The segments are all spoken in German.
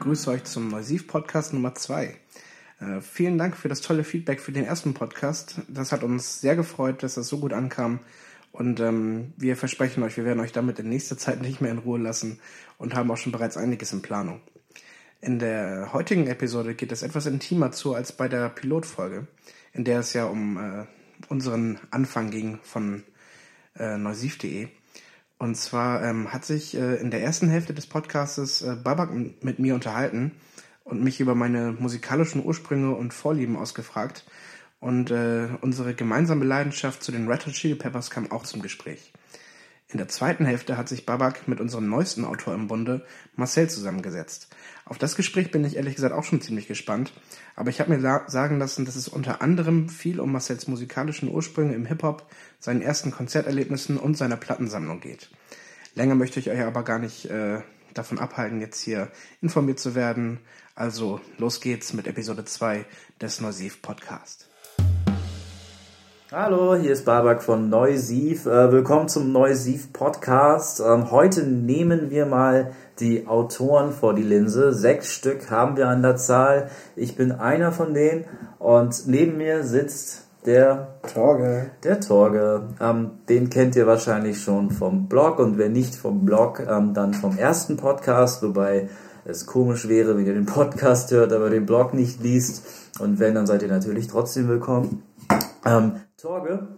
begrüße euch zum Neusiv-Podcast Nummer 2. Äh, vielen Dank für das tolle Feedback für den ersten Podcast. Das hat uns sehr gefreut, dass das so gut ankam. Und ähm, wir versprechen euch, wir werden euch damit in nächster Zeit nicht mehr in Ruhe lassen und haben auch schon bereits einiges in Planung. In der heutigen Episode geht es etwas intimer zu als bei der Pilotfolge, in der es ja um äh, unseren Anfang ging von äh, neusiv.de. Und zwar ähm, hat sich äh, in der ersten Hälfte des Podcastes äh, Babak mit mir unterhalten und mich über meine musikalischen Ursprünge und Vorlieben ausgefragt. Und äh, unsere gemeinsame Leidenschaft zu den Red Hot Chili Peppers kam auch zum Gespräch. In der zweiten Hälfte hat sich Babak mit unserem neuesten Autor im Bunde, Marcel, zusammengesetzt. Auf das Gespräch bin ich ehrlich gesagt auch schon ziemlich gespannt, aber ich habe mir sagen lassen, dass es unter anderem viel um Marcels musikalischen Ursprünge im Hip-Hop, seinen ersten Konzerterlebnissen und seiner Plattensammlung geht. Länger möchte ich euch aber gar nicht äh, davon abhalten, jetzt hier informiert zu werden. Also los geht's mit Episode 2 des Neusiv Podcast. Hallo, hier ist Babak von Neusiv. Äh, willkommen zum Neusiv Podcast. Ähm, heute nehmen wir mal die Autoren vor die Linse. Sechs Stück haben wir an der Zahl. Ich bin einer von denen und neben mir sitzt der Torge. Der Torge. Ähm, den kennt ihr wahrscheinlich schon vom Blog und wenn nicht vom Blog, ähm, dann vom ersten Podcast, wobei es komisch wäre, wenn ihr den Podcast hört, aber den Blog nicht liest. Und wenn, dann seid ihr natürlich trotzdem willkommen. Ähm, Torge,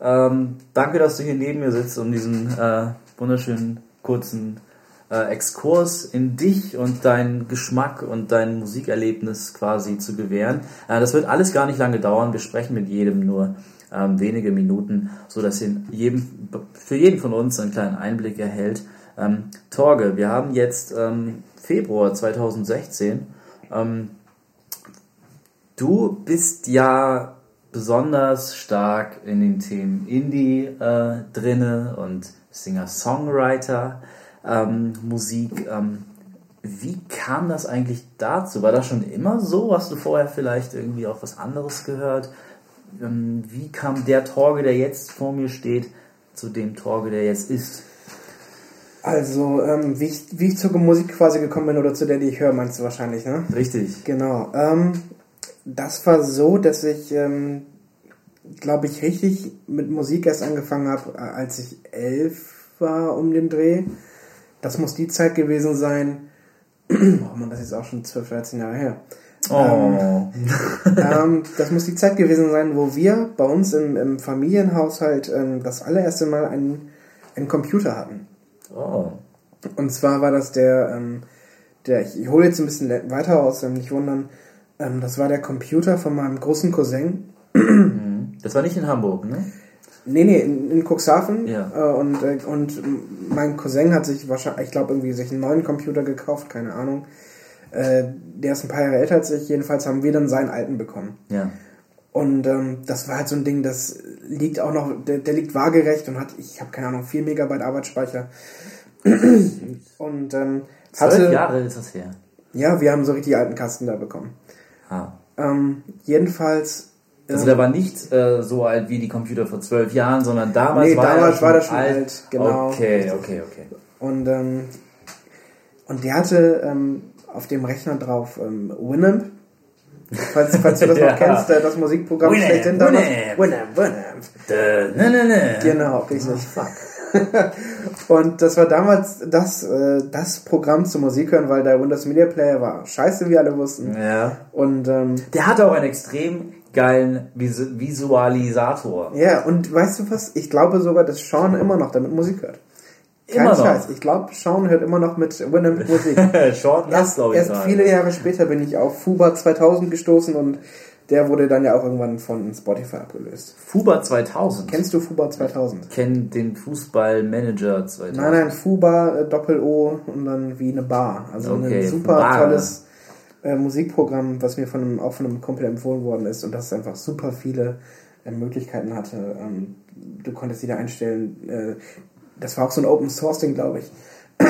ähm, danke, dass du hier neben mir sitzt, um diesen äh, wunderschönen kurzen äh, Exkurs in dich und deinen Geschmack und dein Musikerlebnis quasi zu gewähren. Äh, das wird alles gar nicht lange dauern. Wir sprechen mit jedem nur ähm, wenige Minuten, so dass jedem, für jeden von uns einen kleinen Einblick erhält. Ähm, Torge, wir haben jetzt ähm, Februar 2016. Ähm, du bist ja besonders stark in den Themen Indie äh, drinne und Singer-Songwriter ähm, Musik. Ähm, wie kam das eigentlich dazu? War das schon immer so? Hast du vorher vielleicht irgendwie auch was anderes gehört? Ähm, wie kam der Torge, der jetzt vor mir steht, zu dem Torge, der jetzt ist? Also, ähm, wie, ich, wie ich zur Musik quasi gekommen bin oder zu der, die ich höre, meinst du wahrscheinlich, ne? Richtig. Genau. Ähm, das war so, dass ich, ähm, glaube ich, richtig mit Musik erst angefangen habe, äh, als ich elf war um den Dreh. Das muss die Zeit gewesen sein. Oh man, das ist auch schon 12, 13 Jahre her. Oh. Ähm, ähm, das muss die Zeit gewesen sein, wo wir bei uns im, im Familienhaushalt ähm, das allererste Mal einen, einen Computer hatten. Oh. Und zwar war das der, ähm, der ich, ich hole jetzt ein bisschen weiter aus, ähm, nicht wundern, ähm, das war der Computer von meinem großen Cousin. Mhm. Das war nicht in Hamburg, ne? Nee, nee, in, in Cuxhaven. Ja. Äh, und, äh, und mein Cousin hat sich wahrscheinlich, ich glaube, irgendwie sich einen neuen Computer gekauft, keine Ahnung. Äh, der ist ein paar Jahre älter als ich, jedenfalls haben wir dann seinen alten bekommen. Ja. Und ähm, das war halt so ein Ding, das liegt auch noch, der, der liegt waagerecht und hat, ich habe keine Ahnung, 4 Megabyte Arbeitsspeicher. und ähm, hatte. Zwölf Jahre ist das her. Ja, wir haben so richtig alten Kasten da bekommen. Ah. Ähm, jedenfalls also der war nicht äh, so alt wie die Computer vor zwölf Jahren, sondern damals nee, war damals er war der schon alt. alt. Genau. Okay, okay, okay. Und, ähm, und der hatte ähm, auf dem Rechner drauf ähm, Winamp. Falls, falls du das ja. noch kennst, äh, das Musikprogramm Winamp, schlechthin damals. Winamp, Winamp. Ne, ne, ne. Genau, richtig. Oh, fuck. und das war damals das, äh, das Programm zum Musik hören, weil der Windows Media Player war scheiße, wie alle wussten. Ja. Und ähm, der hatte auch ein extrem geilen Vis Visualisator. Ja, und weißt du was? Ich glaube sogar, dass Sean immer noch damit Musik hört. Kein immer Scheiß. Noch. Ich glaube, Sean hört immer noch mit Winamp Musik. Sean erst, glaube ich. Erst sagen. viele Jahre später bin ich auf Fuba 2000 gestoßen und der wurde dann ja auch irgendwann von Spotify abgelöst. Fuba 2000? Kennst du Fuba 2000? Ich kenn den Fußballmanager 2000. Nein, nein, Fuba, äh, Doppel-O und dann wie eine Bar. Also okay, ein super Bar. tolles äh, Musikprogramm, was mir von einem, auch von einem Kumpel empfohlen worden ist und das einfach super viele äh, Möglichkeiten hatte. Ähm, du konntest wieder einstellen. Äh, das war auch so ein Open Source Ding, glaube ich.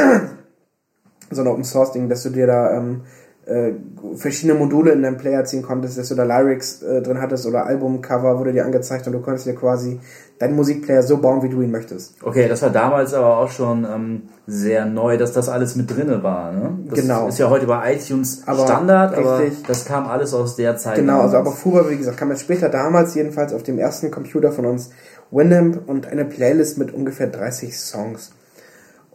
so ein Open Source Ding, dass du dir da ähm, äh, verschiedene Module in deinem Player ziehen konntest, dass du da Lyrics äh, drin hattest oder Albumcover wurde dir angezeigt und du konntest dir quasi deinen Musikplayer so bauen, wie du ihn möchtest. Okay, das war damals aber auch schon ähm, sehr neu, dass das alles mit drinne war. Ne? Das Genau. ist ja heute bei iTunes Aber Standard, aber richtig. das kam alles aus der Zeit. Genau, also damals. aber Fuba, wie gesagt, kam jetzt später damals jedenfalls auf dem ersten Computer von uns Winamp und eine Playlist mit ungefähr 30 Songs.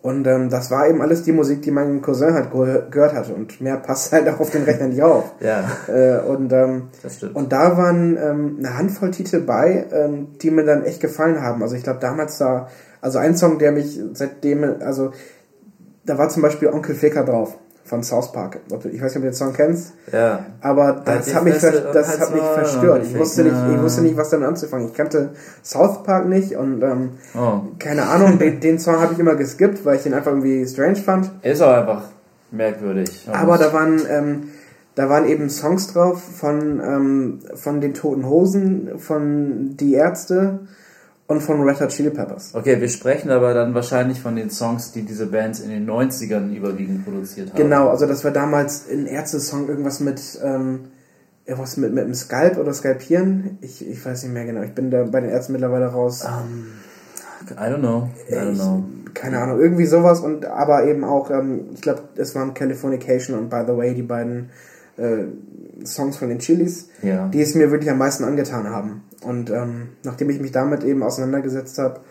Und ähm, das war eben alles die Musik, die mein Cousin halt ge gehört hatte. Und mehr passt halt auch auf den Rechner nicht auf. Ja, Äh, und, ähm, das stimmt. und da waren ähm, eine Handvoll Titel bei, ähm, die mir dann echt gefallen haben. Also ich glaube damals da, also ein Song, der mich seitdem, also da war zum Beispiel Onkel Ficker drauf von South Park. Ich weiß nicht, ob du den Song kennst. ja. Aber das hat mich, ver und das hat mich verstört. Ich wusste, nicht, ich wusste nicht, was damit anzufangen. Ich kannte South Park nicht und ähm, Oh. keine Ahnung, den, den Song habe ich immer geskippt, weil ich den einfach irgendwie strange fand. Ist auch einfach merkwürdig. Aber da waren, ähm, da waren eben Songs drauf von, ähm, von den Toten Hosen, von Die Ärzte und von Red Hot Chili Peppers. Okay, wir sprechen aber dann wahrscheinlich von den Songs, die diese Bands in den 90ern überwiegend produziert haben. Genau, also das war damals ein Ärzte-Song, irgendwas mit, ähm, irgendwas mit, mit dem Skalp oder Skalpieren. Ich, ich weiß nicht mehr genau. Ich bin da bei den Ärzten mittlerweile raus. I don't know. I don't Ich- know. Keine Ahnung, irgendwie sowas und aber eben auch, ähm, ich glaube, es waren Californication und By the Way, die beiden äh, Songs von den Chilis, Ja. die es mir wirklich am meisten angetan haben. Und ähm, nachdem ich mich damit eben auseinandergesetzt habe,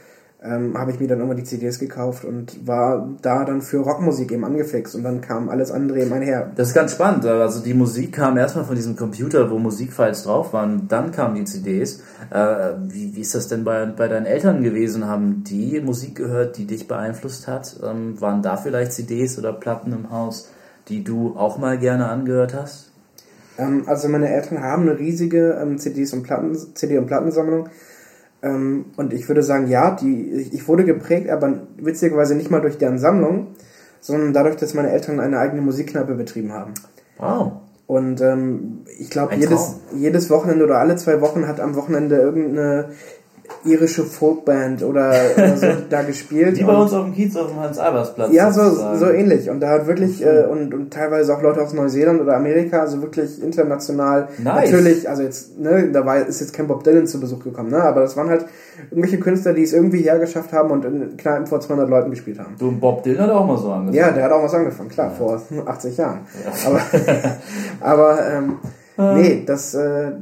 ähm, habe ich mir dann irgendwann die CDs gekauft und war da dann für Rockmusik eben angefixt und dann kam alles andere eben einher. Das ist ganz spannend. Also die Musik kam erstmal von diesem Computer, wo Musikfiles drauf waren. Dann kamen die CDs. Äh, wie, wie ist das denn bei, bei deinen Eltern gewesen? Haben die Musik gehört, die dich beeinflusst hat? Ähm, waren da vielleicht CDs oder Platten im Haus, die du auch mal gerne angehört hast? Ähm, also meine Eltern haben eine riesige ähm, CDs und Platten, CD und Plattensammlung. Ähm, und ich würde sagen, ja, die, ich wurde geprägt, aber witzigerweise nicht mal durch deren Sammlung, sondern dadurch, dass meine Eltern eine eigene Musikkneipe betrieben haben. Wow. Und ähm, ich glaube, jedes, jedes Wochenende oder alle zwei Wochen hat am Wochenende irgendeine irische Folkband oder, oder so da gespielt. Die bei uns auf dem Kiez auf dem Hans-Albers-Platz. ja, so, sozusagen. so ähnlich. Und da hat wirklich, äh, und, und teilweise auch Leute aus Neuseeland oder Amerika, also wirklich international. Nice. Natürlich, also jetzt, ne, da war, ist jetzt kein Bob Dylan zu Besuch gekommen, ne, aber das waren halt irgendwelche Künstler, die es irgendwie hergeschafft haben und in Kneipen vor 200 Leuten gespielt haben. Du, Bob Dylan hat auch mal so angefangen. Ja, der hat auch was angefangen, klar, vor 80 Jahren. Aber, aber ähm, nee, das äh,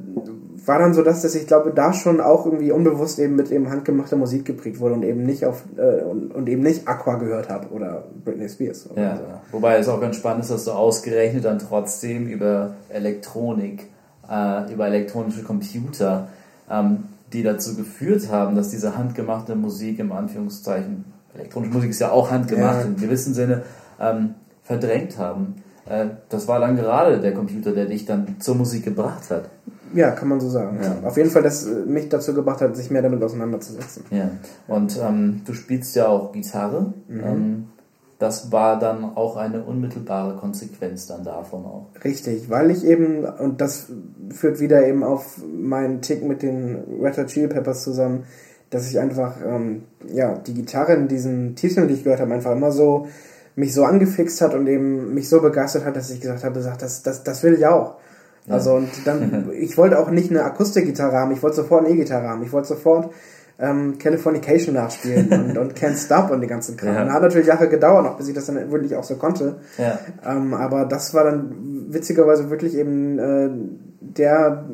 war dann so, dass, dass ich glaube, da schon auch irgendwie unbewusst eben mit eben handgemachter Musik geprägt wurde und eben nicht auf äh, und, und eben nicht Aqua gehört habe oder Britney Spears. Oder Ja, so. wobei es auch ganz spannend ist, dass du ausgerechnet dann trotzdem über Elektronik, äh, über elektronische Computer, ähm, die dazu geführt haben, dass diese handgemachte Musik im Anführungszeichen, elektronische Musik ist ja auch handgemacht Ja. im gewissen Sinne, ähm, verdrängt haben. Äh, das war dann gerade der Computer, der dich dann zur Musik gebracht hat. Ja, kann man so sagen. Ja. Auf jeden Fall, dass äh, mich dazu gebracht hat, sich mehr damit auseinanderzusetzen. Ja. Und ähm, du spielst ja auch Gitarre. Ähm, das war dann auch eine unmittelbare Konsequenz dann davon auch. Richtig, weil ich eben, und das führt wieder eben auf meinen Tick mit den Red Hot Chili Peppers zusammen, dass ich einfach, ähm, ja, die Gitarre in diesen Titeln, die ich gehört habe, einfach immer so, mich so angefixt hat und eben mich so begeistert hat, dass ich gesagt habe, gesagt, das, das, das will ich auch. Also und dann, ich wollte auch nicht eine Akustikgitarre haben, ich wollte sofort eine E-Gitarre haben, ich wollte sofort ähm, Californication nachspielen und, und Can't Stop und die ganzen Kram. Ja. Und hat natürlich Jahre gedauert, noch bis ich das dann wirklich auch so konnte. Ja. Ähm, aber das war dann witzigerweise wirklich eben äh, der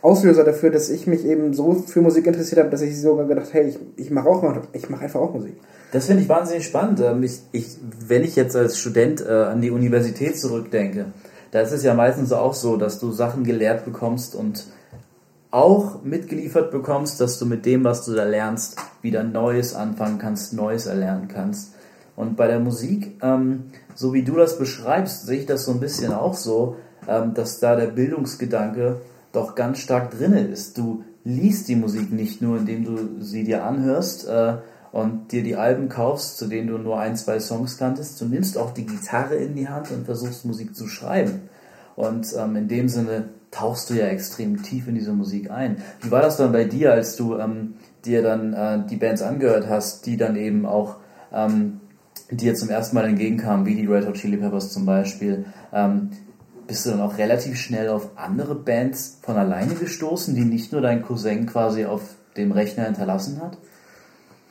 Auslöser dafür, dass ich mich eben so für Musik interessiert habe, dass ich sogar gedacht, hey, ich, ich mache auch ich mache einfach auch Musik. Das finde ich wahnsinnig spannend. Ähm, Ich, ich, wenn ich jetzt als Student äh, an die Universität zurückdenke, da ist es ja meistens auch so, dass du Sachen gelehrt bekommst und auch mitgeliefert bekommst, dass du mit dem, was du da lernst, wieder Neues anfangen kannst, Neues erlernen kannst. Und bei der Musik, ähm, so wie du das beschreibst, sehe ich das so ein bisschen auch so, ähm, dass da der Bildungsgedanke doch ganz stark drinne ist. Du liest die Musik nicht nur, indem du sie dir anhörst äh, und dir die Alben kaufst, zu denen du nur ein, zwei Songs kanntest. Du nimmst auch die Gitarre in die Hand und versuchst Musik zu schreiben. Und ähm, in dem Sinne tauchst du ja extrem tief in diese Musik ein. Wie war das dann bei dir, als du ähm, dir dann äh, die Bands angehört hast, die dann eben auch ähm, dir zum ersten Mal entgegenkamen, wie die Red Hot Chili Peppers zum Beispiel? Ähm, bist du dann auch relativ schnell auf andere Bands von alleine gestoßen, die nicht nur dein Cousin quasi auf dem Rechner hinterlassen hat?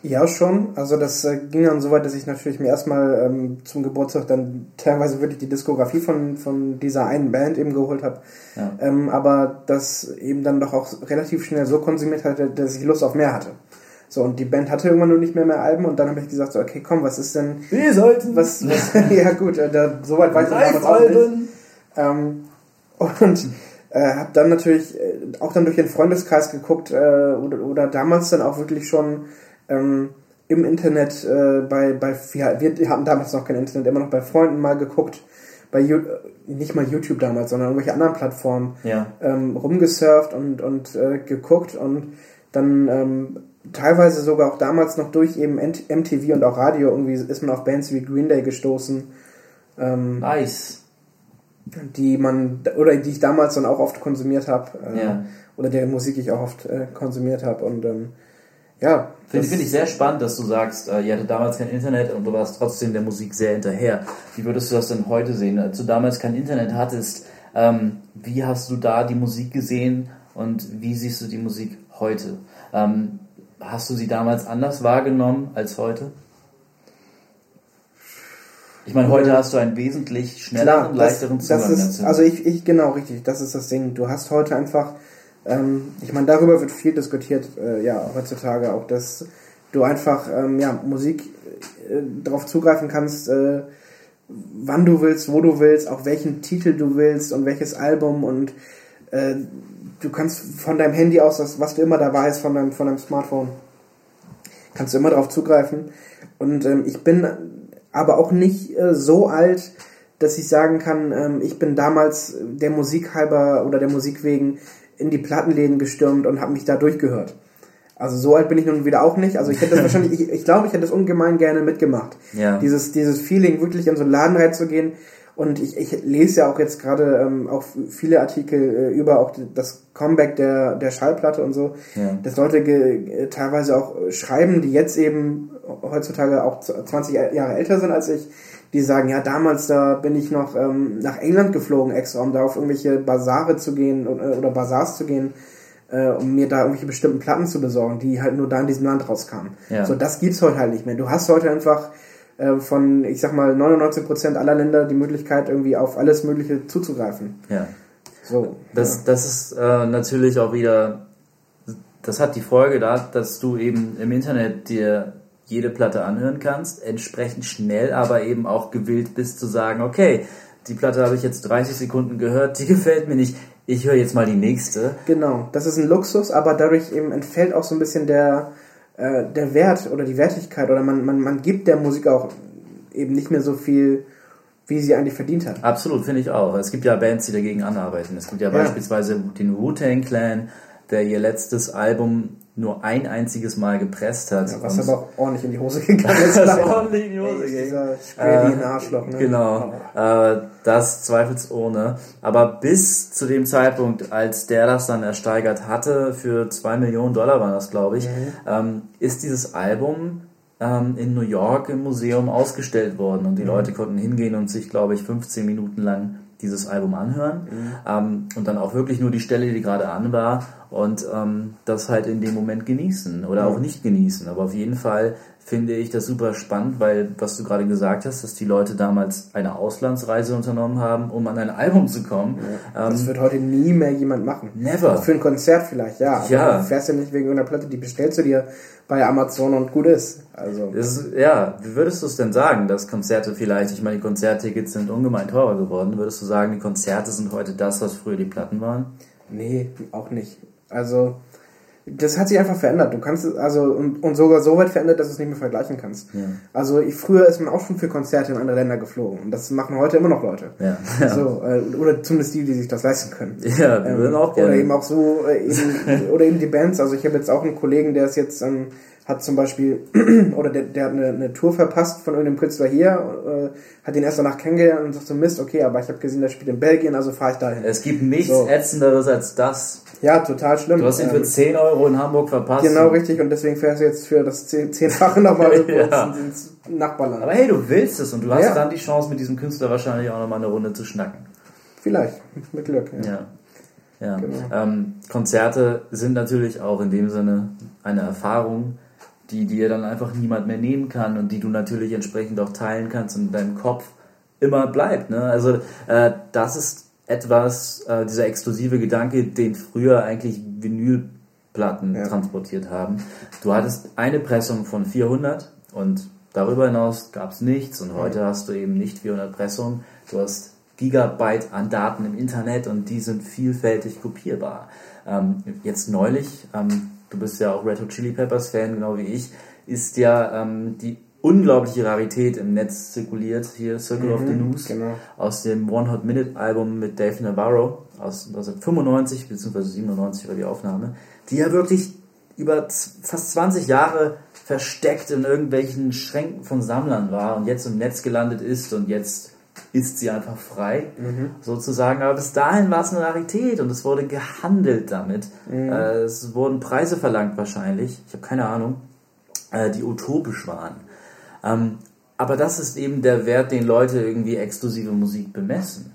Ja, schon. Also das äh, ging dann so weit, dass ich natürlich mir erstmal ähm, zum Geburtstag dann teilweise wirklich die Diskografie von, von dieser einen Band eben geholt habe. Ja. Ähm, aber das eben dann doch auch relativ schnell so konsumiert hatte, dass ich Lust auf mehr hatte. So, und die Band hatte irgendwann nur nicht mehr mehr Alben und dann habe ich gesagt, so, okay, komm, was ist denn... Wir sollten... Was, was ja gut, äh, da, so weit war ich damals auch nicht. Ähm, und äh, habe dann natürlich äh, auch dann durch den Freundeskreis geguckt äh, oder, oder damals dann auch wirklich schon ähm, im Internet äh, bei, bei ja, wir hatten damals noch kein Internet, immer noch bei Freunden mal geguckt, bei äh, nicht mal YouTube damals, sondern irgendwelche anderen Plattformen ja. ähm, rumgesurft und, und äh, geguckt und dann ähm, teilweise sogar auch damals noch durch eben MTV und auch Radio irgendwie ist man auf Bands wie Green Day gestoßen. Ähm, nice. Die man, oder die ich damals dann auch oft konsumiert habe. Äh, ja. Oder deren Musik ich auch oft äh, konsumiert habe. Und ähm, ja. Finde find ich sehr spannend, dass du sagst, äh, ihr hattet damals kein Internet und du warst trotzdem der Musik sehr hinterher. Wie würdest du das denn heute sehen? Als du damals kein Internet hattest, ähm, wie hast du da die Musik gesehen und wie siehst du die Musik heute? Ähm, hast du sie damals anders wahrgenommen als heute? Ich meine, heute hast du einen wesentlich schnelleren, Klar, leichteren Zugang das ist, dazu. Also ich, ich, genau, richtig, das ist das Ding. Du hast heute einfach ähm, ich meine, darüber wird viel diskutiert, äh, ja, heutzutage auch, dass du einfach ähm, ja, Musik äh, darauf zugreifen kannst, äh, wann du willst, wo du willst, auch welchen Titel du willst und welches Album und äh, du kannst von deinem Handy aus, das, was du immer dabei hast, von deinem, von deinem Smartphone, kannst du immer darauf zugreifen. Und ähm, ich bin aber auch nicht äh, so alt, dass ich sagen kann, ähm, ich bin damals der Musik halber oder der Musik wegen in die Plattenläden gestürmt und habe mich da durchgehört. Also so alt bin ich nun wieder auch nicht. Also ich hätte das wahrscheinlich, ich, ich glaube, ich hätte das ungemein gerne mitgemacht. Ja. Dieses, dieses Feeling, wirklich in so einen Laden reinzugehen. Und ich, ich lese ja auch jetzt gerade ähm, auch viele Artikel äh, über auch das Comeback der, der Schallplatte und so, ja. dass Leute äh, teilweise auch schreiben, die jetzt eben heutzutage auch 20 Jahre älter sind als ich, die sagen, ja, damals da bin ich noch ähm, nach England geflogen extra, um da auf irgendwelche Basare zu gehen oder, äh, oder Basars zu gehen, äh, um mir da irgendwelche bestimmten Platten zu besorgen, die halt nur da in diesem Land rauskamen. Ja. So, das gibt's heute halt nicht mehr. Du hast heute einfach äh, von, ich sag mal, 99% aller Länder die Möglichkeit, irgendwie auf alles Mögliche zuzugreifen. Ja. So. Das, ja. das ist äh, natürlich auch wieder, das hat die Folge da, dass du eben im Internet dir jede Platte anhören kannst, entsprechend schnell aber eben auch gewillt bist zu sagen, okay, die Platte habe ich jetzt 30 Sekunden gehört, die gefällt mir nicht, ich höre jetzt mal die nächste. Genau, das ist ein Luxus, aber dadurch eben entfällt auch so ein bisschen der, äh, der Wert oder die Wertigkeit oder man, man, man gibt der Musik auch eben nicht mehr so viel, wie sie eigentlich verdient hat. Absolut, finde ich auch. Es gibt ja Bands, die dagegen anarbeiten. Es gibt ja, ja. beispielsweise den Wu-Tang Clan, der ihr letztes Album nur ein einziges Mal gepresst hat. Ja, was aber auch ordentlich in die Hose gegangen ist. das ordentlich in die Hose ging. Dieser äh, Arschloch, ne? Genau. Äh, das zweifelsohne. Aber bis zu dem Zeitpunkt, als der das dann ersteigert hatte, für zwei Millionen Dollar war das, glaube ich, mhm. ähm, ist dieses Album ähm, in New York im Museum ausgestellt worden und die mhm. Leute konnten hingehen und sich, glaube ich, 15 Minuten lang dieses Album anhören mhm. ähm, und dann auch wirklich nur die Stelle, die gerade an war und ähm, das halt in dem Moment genießen oder auch nicht genießen. Aber auf jeden Fall finde ich das super spannend, weil was du gerade gesagt hast, dass die Leute damals eine Auslandsreise unternommen haben, um an ein Album zu kommen. Ja, das ähm, wird heute nie mehr jemand machen. Never. Für ein Konzert vielleicht, ja. ja. du fährst ja nicht wegen einer Platte, die bestellst du dir bei Amazon und gut ist. Also. Ist, ja, wie würdest du es denn sagen, dass Konzerte vielleicht, ich meine, die Konzerttickets sind ungemein teurer geworden, würdest du sagen, die Konzerte sind heute das, was früher die Platten waren? Nee, auch nicht. Also, das hat sich einfach verändert. Du kannst es, also, und, und sogar so weit verändert, dass du es nicht mehr vergleichen kannst. Ja. Also, ich, früher ist man auch schon für Konzerte in andere Länder geflogen. Und das machen heute immer noch Leute. Ja. So, äh, oder zumindest die, die sich das leisten können. Ja, ähm, würden auch gerne. Oder eben auch so, äh, eben, oder eben die Bands. Also, ich habe jetzt auch einen Kollegen, der ist jetzt, ähm, hat zum Beispiel, oder der, der hat eine, eine Tour verpasst von irgendeinem Künstler hier, äh, hat ihn erst danach kennengelernt und sagt so, Mist, okay, aber ich habe gesehen, der spielt in Belgien, also fahre ich dahin. Es gibt nichts so. Ätzenderes als das. Ja, total schlimm. Du hast ihn für ähm, 10 Euro in Hamburg verpasst. Genau, richtig, und deswegen fährst du jetzt für das Zehnfache nochmal ja. ins Nachbarland. Aber hey, du willst es und du hast ja. dann die Chance, mit diesem Künstler wahrscheinlich auch nochmal eine Runde zu schnacken. Vielleicht, mit Glück. Ja. Ja. ja. Genau. Ähm, Konzerte sind natürlich auch in dem Sinne eine Erfahrung, die dir dann einfach niemand mehr nehmen kann und die du natürlich entsprechend auch teilen kannst und in deinem Kopf immer bleibt. Ne? Also äh, das ist etwas, äh, dieser exklusive Gedanke, den früher eigentlich Vinylplatten ja. transportiert haben. Du hattest eine Pressung von 400 und darüber hinaus gab es nichts und heute hast du eben nicht 400 Pressungen. Du hast Gigabyte an Daten im Internet und die sind vielfältig kopierbar. Ähm, jetzt neulich, ähm, du bist ja auch Red Hot Chili Peppers Fan, genau wie ich, ist ja ähm, die unglaubliche Rarität im Netz zirkuliert, hier Circle mhm, of the mhm, News, genau. aus dem One Hot Minute Album mit Dave Navarro aus 1995 bzw. 97 war die Aufnahme, die ja wirklich über fast 20 Jahre versteckt in irgendwelchen Schränken von Sammlern war und jetzt im Netz gelandet ist und jetzt ist sie einfach frei, mhm. sozusagen. Aber bis dahin war es eine Rarität und es wurde gehandelt damit. Mhm. Äh, es wurden Preise verlangt wahrscheinlich, ich habe keine Ahnung, äh, die utopisch waren. Ähm, aber das ist eben der Wert, den Leute irgendwie exklusive Musik bemessen.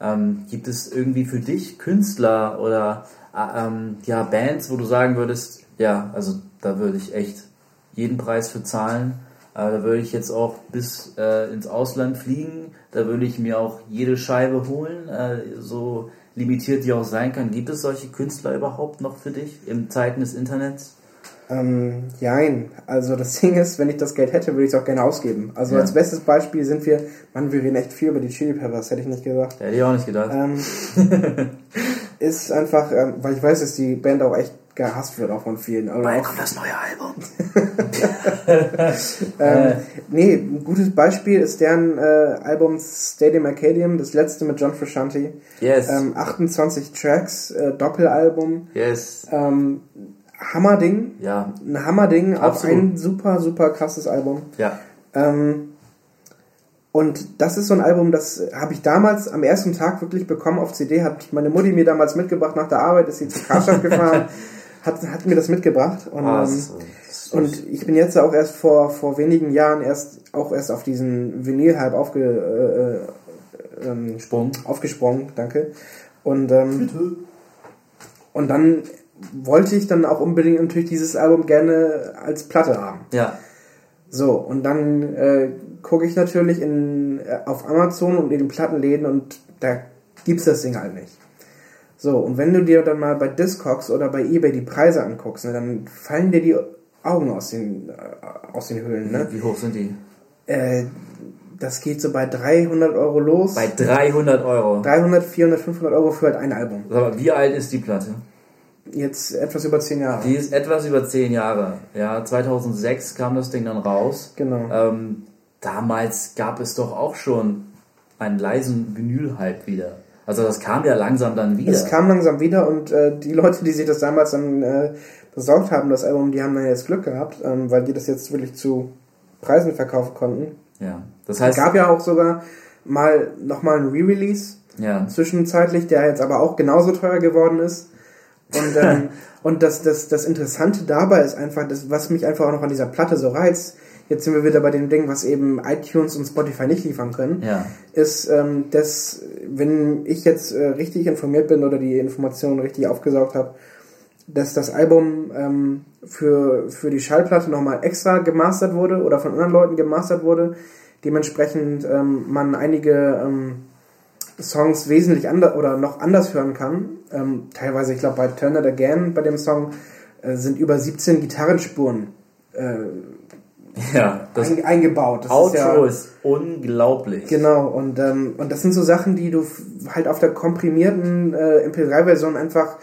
Ähm, gibt es irgendwie für dich Künstler oder äh, ähm, ja, Bands, wo du sagen würdest, ja, also da würde ich echt jeden Preis für zahlen. Äh, da würde ich jetzt auch bis äh, ins Ausland fliegen. Da würde ich mir auch jede Scheibe holen, äh, so limitiert die auch sein kann. Gibt es solche Künstler überhaupt noch für dich in Zeiten des Internets? Ähm, jein. Also das Ding ist, wenn ich das Geld hätte, würde ich es auch gerne ausgeben. Also ja. als bestes Beispiel sind wir, man, wir reden echt viel über die Chili Peppers, hätte ich nicht gesagt. Hätte ich auch nicht gedacht. Ähm, ist einfach, ähm, weil ich weiß, dass die Band auch echt gehasst wird, auch von vielen. Oder Bald kommt das neue Album. ähm, nee, ein gutes Beispiel ist deren äh, Album Stadium Arcadium, das letzte mit John Frusciante. Yes. Ähm, 28 Tracks, äh, Doppelalbum. Yes. Ähm, Hammerding. Ja. Ein Hammerding, auch ein super, super krasses Album. Ja. Ähm, und das ist so ein Album, das habe ich damals am ersten Tag wirklich bekommen auf CD, hat meine Mutti mir damals mitgebracht nach der Arbeit, ist sie zur Karstadt gefahren, hat, hat mir das mitgebracht. Und, das ist, und ich bin jetzt auch erst vor, vor wenigen Jahren erst auch erst auf diesen Vinyl-Hype aufge, äh, äh, ähm, aufgesprungen, danke. Und, ähm, Bitte. und dann wollte ich dann auch unbedingt natürlich dieses Album gerne als Platte haben. Ja. So, und dann äh, gucke ich natürlich in, äh, auf Amazon und in den Plattenläden und da gibt's das Ding halt nicht. So, und wenn du dir dann mal bei Discogs oder bei Ebay die Preise anguckst, ne, dann fallen dir die Augen aus den, äh, aus den Höhlen. Ne? Wie hoch sind die? Äh, das geht so bei 300 Euro los. Bei 300 Euro? 300, 400, 500 Euro für halt ein Album. Aber wie alt ist die Platte? Jetzt etwas über zehn Jahre. Die ist etwas über zehn Jahre. Ja, 2006 kam das Ding dann raus. Genau. Ähm, damals gab es doch auch schon einen leisen Vinyl-Hype wieder. Also das kam ja langsam dann wieder. Es kam langsam wieder und äh, die Leute, die sich das damals dann äh, besorgt haben, das Album, die haben dann jetzt Glück gehabt, ähm, weil die das jetzt wirklich zu Preisen verkaufen konnten. Ja, das heißt... Es gab ja auch sogar mal nochmal ein Re-Release. Ja. Zwischenzeitlich, der jetzt aber auch genauso teuer geworden ist. Und, ähm, und das, das, das Interessante dabei ist einfach, das, was mich einfach auch noch an dieser Platte so reizt, jetzt sind wir wieder bei dem Ding, was eben iTunes und Spotify nicht liefern können, ja. ist, ähm, dass, wenn ich jetzt äh, richtig informiert bin oder die Informationen richtig aufgesaugt habe, dass das Album ähm, für, für die Schallplatte nochmal extra gemastert wurde oder von anderen Leuten gemastert wurde. Dementsprechend ähm, man einige ähm, Songs wesentlich anders oder noch anders hören kann. Ähm, teilweise, ich glaube, bei Turn It Again, bei dem Song, äh, sind über 17 Gitarrenspuren äh, ja, das ein, eingebaut. Das Outro ist, ja, ist, unglaublich. Genau, und, ähm, und das sind so Sachen, die du halt auf der komprimierten äh, MP3-Version einfach,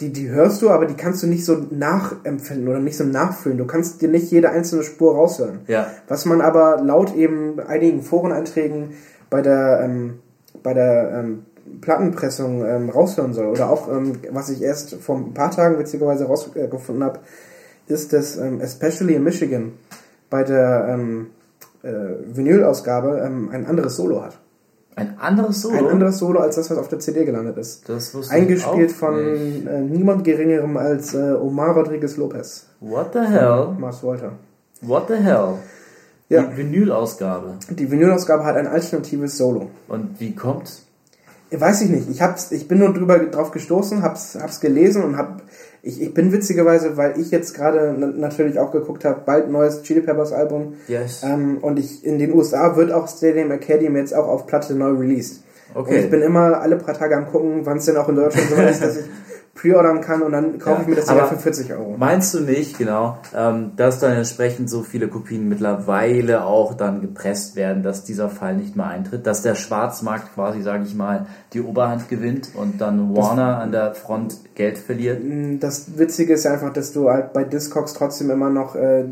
die, die hörst du, aber die kannst du nicht so nachempfinden oder nicht so nachfühlen. Du kannst dir nicht jede einzelne Spur raushören. Ja. Was man aber laut eben einigen Foreneinträgen bei der ähm, bei der ähm, Plattenpressung ähm, raushören soll. Oder auch, ähm, was ich erst vor ein paar Tagen witzigerweise rausgefunden äh, habe, ist, dass ähm, especially in Michigan bei der ähm, äh, Vinyl-Ausgabe ähm, ein anderes Solo hat. Ein anderes Solo? Ein anderes Solo als das, was auf der CD gelandet ist. Das wusste Eingespielt ich auch von äh, niemand geringerem als äh, Omar Rodriguez Lopez. What the hell? Mars Walter. What the hell? Ja. Die Vinyl-Ausgabe. Die Vinyl-Ausgabe hat ein alternatives Solo. Und wie kommt's? Weiß ich nicht. Ich hab's, ich bin nur drüber drauf gestoßen, hab's, hab's gelesen und hab, ich, ich bin witzigerweise, weil ich jetzt gerade natürlich auch geguckt habe, bald neues Chili Peppers Album. Yes. Ähm, und ich, in den USA wird auch Stadium Academy jetzt auch auf Platte neu released. Okay. Und ich bin immer alle paar Tage am gucken, wann es denn auch in Deutschland so ist, dass ich pre-ordern kann und dann kaufe ja, ich mir das sogar für 40 Euro. Meinst du nicht, genau, ähm, dass dann entsprechend so viele Kopien mittlerweile auch dann gepresst werden, dass dieser Fall nicht mehr eintritt, dass der Schwarzmarkt quasi, sage ich mal, die Oberhand gewinnt und dann Warner das, an der Front Geld verliert? Mm, das Witzige ist einfach, dass du halt bei Discogs trotzdem immer noch, äh,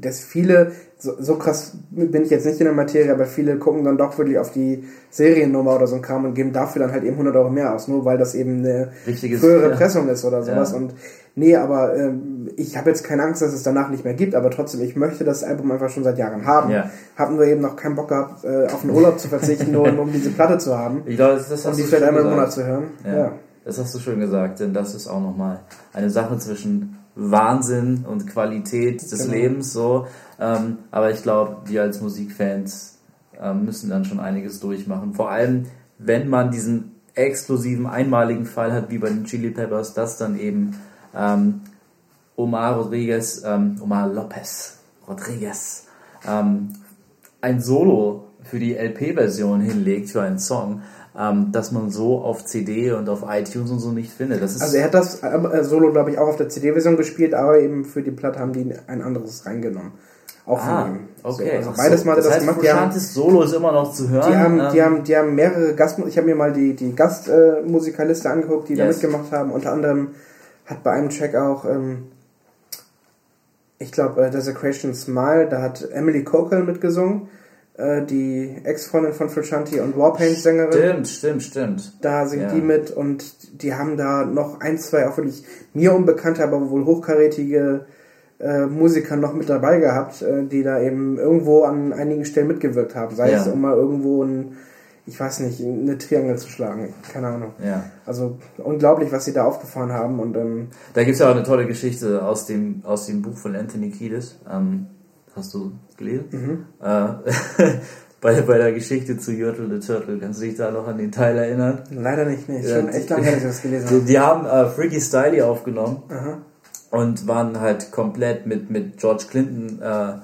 dass viele so, so krass bin ich jetzt nicht in der Materie, aber viele gucken dann doch wirklich auf die Seriennummer oder so ein Kram und geben dafür dann halt eben 100 Euro mehr aus, nur weil das eben eine Richtiges, frühere ja. Pressung ist oder sowas. Ja. Und nee, aber äh, ich habe jetzt keine Angst, dass es danach nicht mehr gibt, aber trotzdem, ich möchte das Album einfach schon seit Jahren haben. Ja. Hatten wir eben noch keinen Bock gehabt, äh, auf einen Urlaub zu verzichten, nur um diese Platte zu haben. Ich glaube, das, das und die vielleicht einmal im Monat zu hören. Ja. ja. Das hast du schön gesagt, denn das ist auch nochmal eine Sache zwischen Wahnsinn und Qualität des genau. Lebens so. Ähm, aber ich glaube, wir als Musikfans ähm, müssen dann schon einiges durchmachen. Vor allem, wenn man diesen exklusiven, einmaligen Fall hat, wie bei den Chili Peppers, dass dann eben ähm, Omar Rodriguez, ähm, Omar Lopez Rodriguez ähm, ein Solo für die LP-Version hinlegt für einen Song ähm, dass man so auf CD und auf iTunes und so nicht findet. also er hat das äh, Solo, glaube ich, auch auf der CD-Version gespielt, aber eben für die Platte haben die ein anderes reingenommen. Auch ah. Okay. So, also beides mal das, das heißt, gemacht. Haben, Solo ist immer noch zu hören. Die haben, ähm, die haben, die haben mehrere Gast. Ich habe mir mal die die Gastmusikerliste äh, angeguckt, die yes. da mitgemacht haben. Unter anderem hat bei einem Track auch, ähm, ich glaube, äh, Desecration Smile, da hat Emily Cokel mitgesungen. Äh, die Ex-Freundin von Frusciante und Warpaint-Sängerin. Stimmt, stimmt, stimmt. Da singt ja. die mit und die haben da noch ein, zwei auch wirklich mir unbekannte, aber wohl hochkarätige äh, Musiker noch mit dabei gehabt, äh, die da eben irgendwo an einigen Stellen mitgewirkt haben. Sei ja. es, um mal irgendwo ein, ich weiß nicht, eine Triangel zu schlagen. Keine Ahnung. Ja. Also unglaublich, was sie da aufgefahren haben. Und, ähm, da gibt es ja auch eine tolle Geschichte aus dem, aus dem Buch von Anthony Kiedis. Ähm, Hast du gelesen? Mhm. Äh, bei, bei der Geschichte zu Jörtel the Turtle. Kannst du dich da noch an den Teil erinnern? Leider nicht, nee. Schon echt lange, ich das gelesen. Die, die haben äh, Freaky Styley aufgenommen Aha. und waren halt komplett mit, mit George Clinton, äh,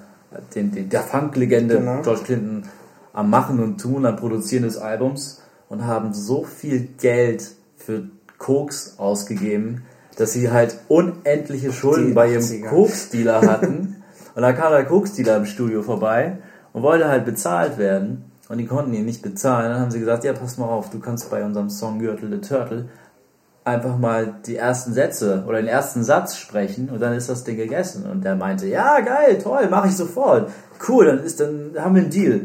den, den, der Funk-Legende genau. George Clinton, am Machen und Tun, am Produzieren des Albums und haben so viel Geld für Koks ausgegeben, dass sie halt unendliche Schulden bei ihrem Koks-Dealer hatten. Und da kam der Koksdealer im Studio vorbei und wollte halt bezahlt werden. Und die konnten ihn nicht bezahlen. Dann haben sie gesagt, ja, pass mal auf, du kannst bei unserem Song Gürtel the Turtle einfach mal die ersten Sätze oder den ersten Satz sprechen und dann ist das Ding gegessen. Und der meinte, ja, geil, toll, mache ich sofort. Cool, dann ist, dann haben wir einen Deal.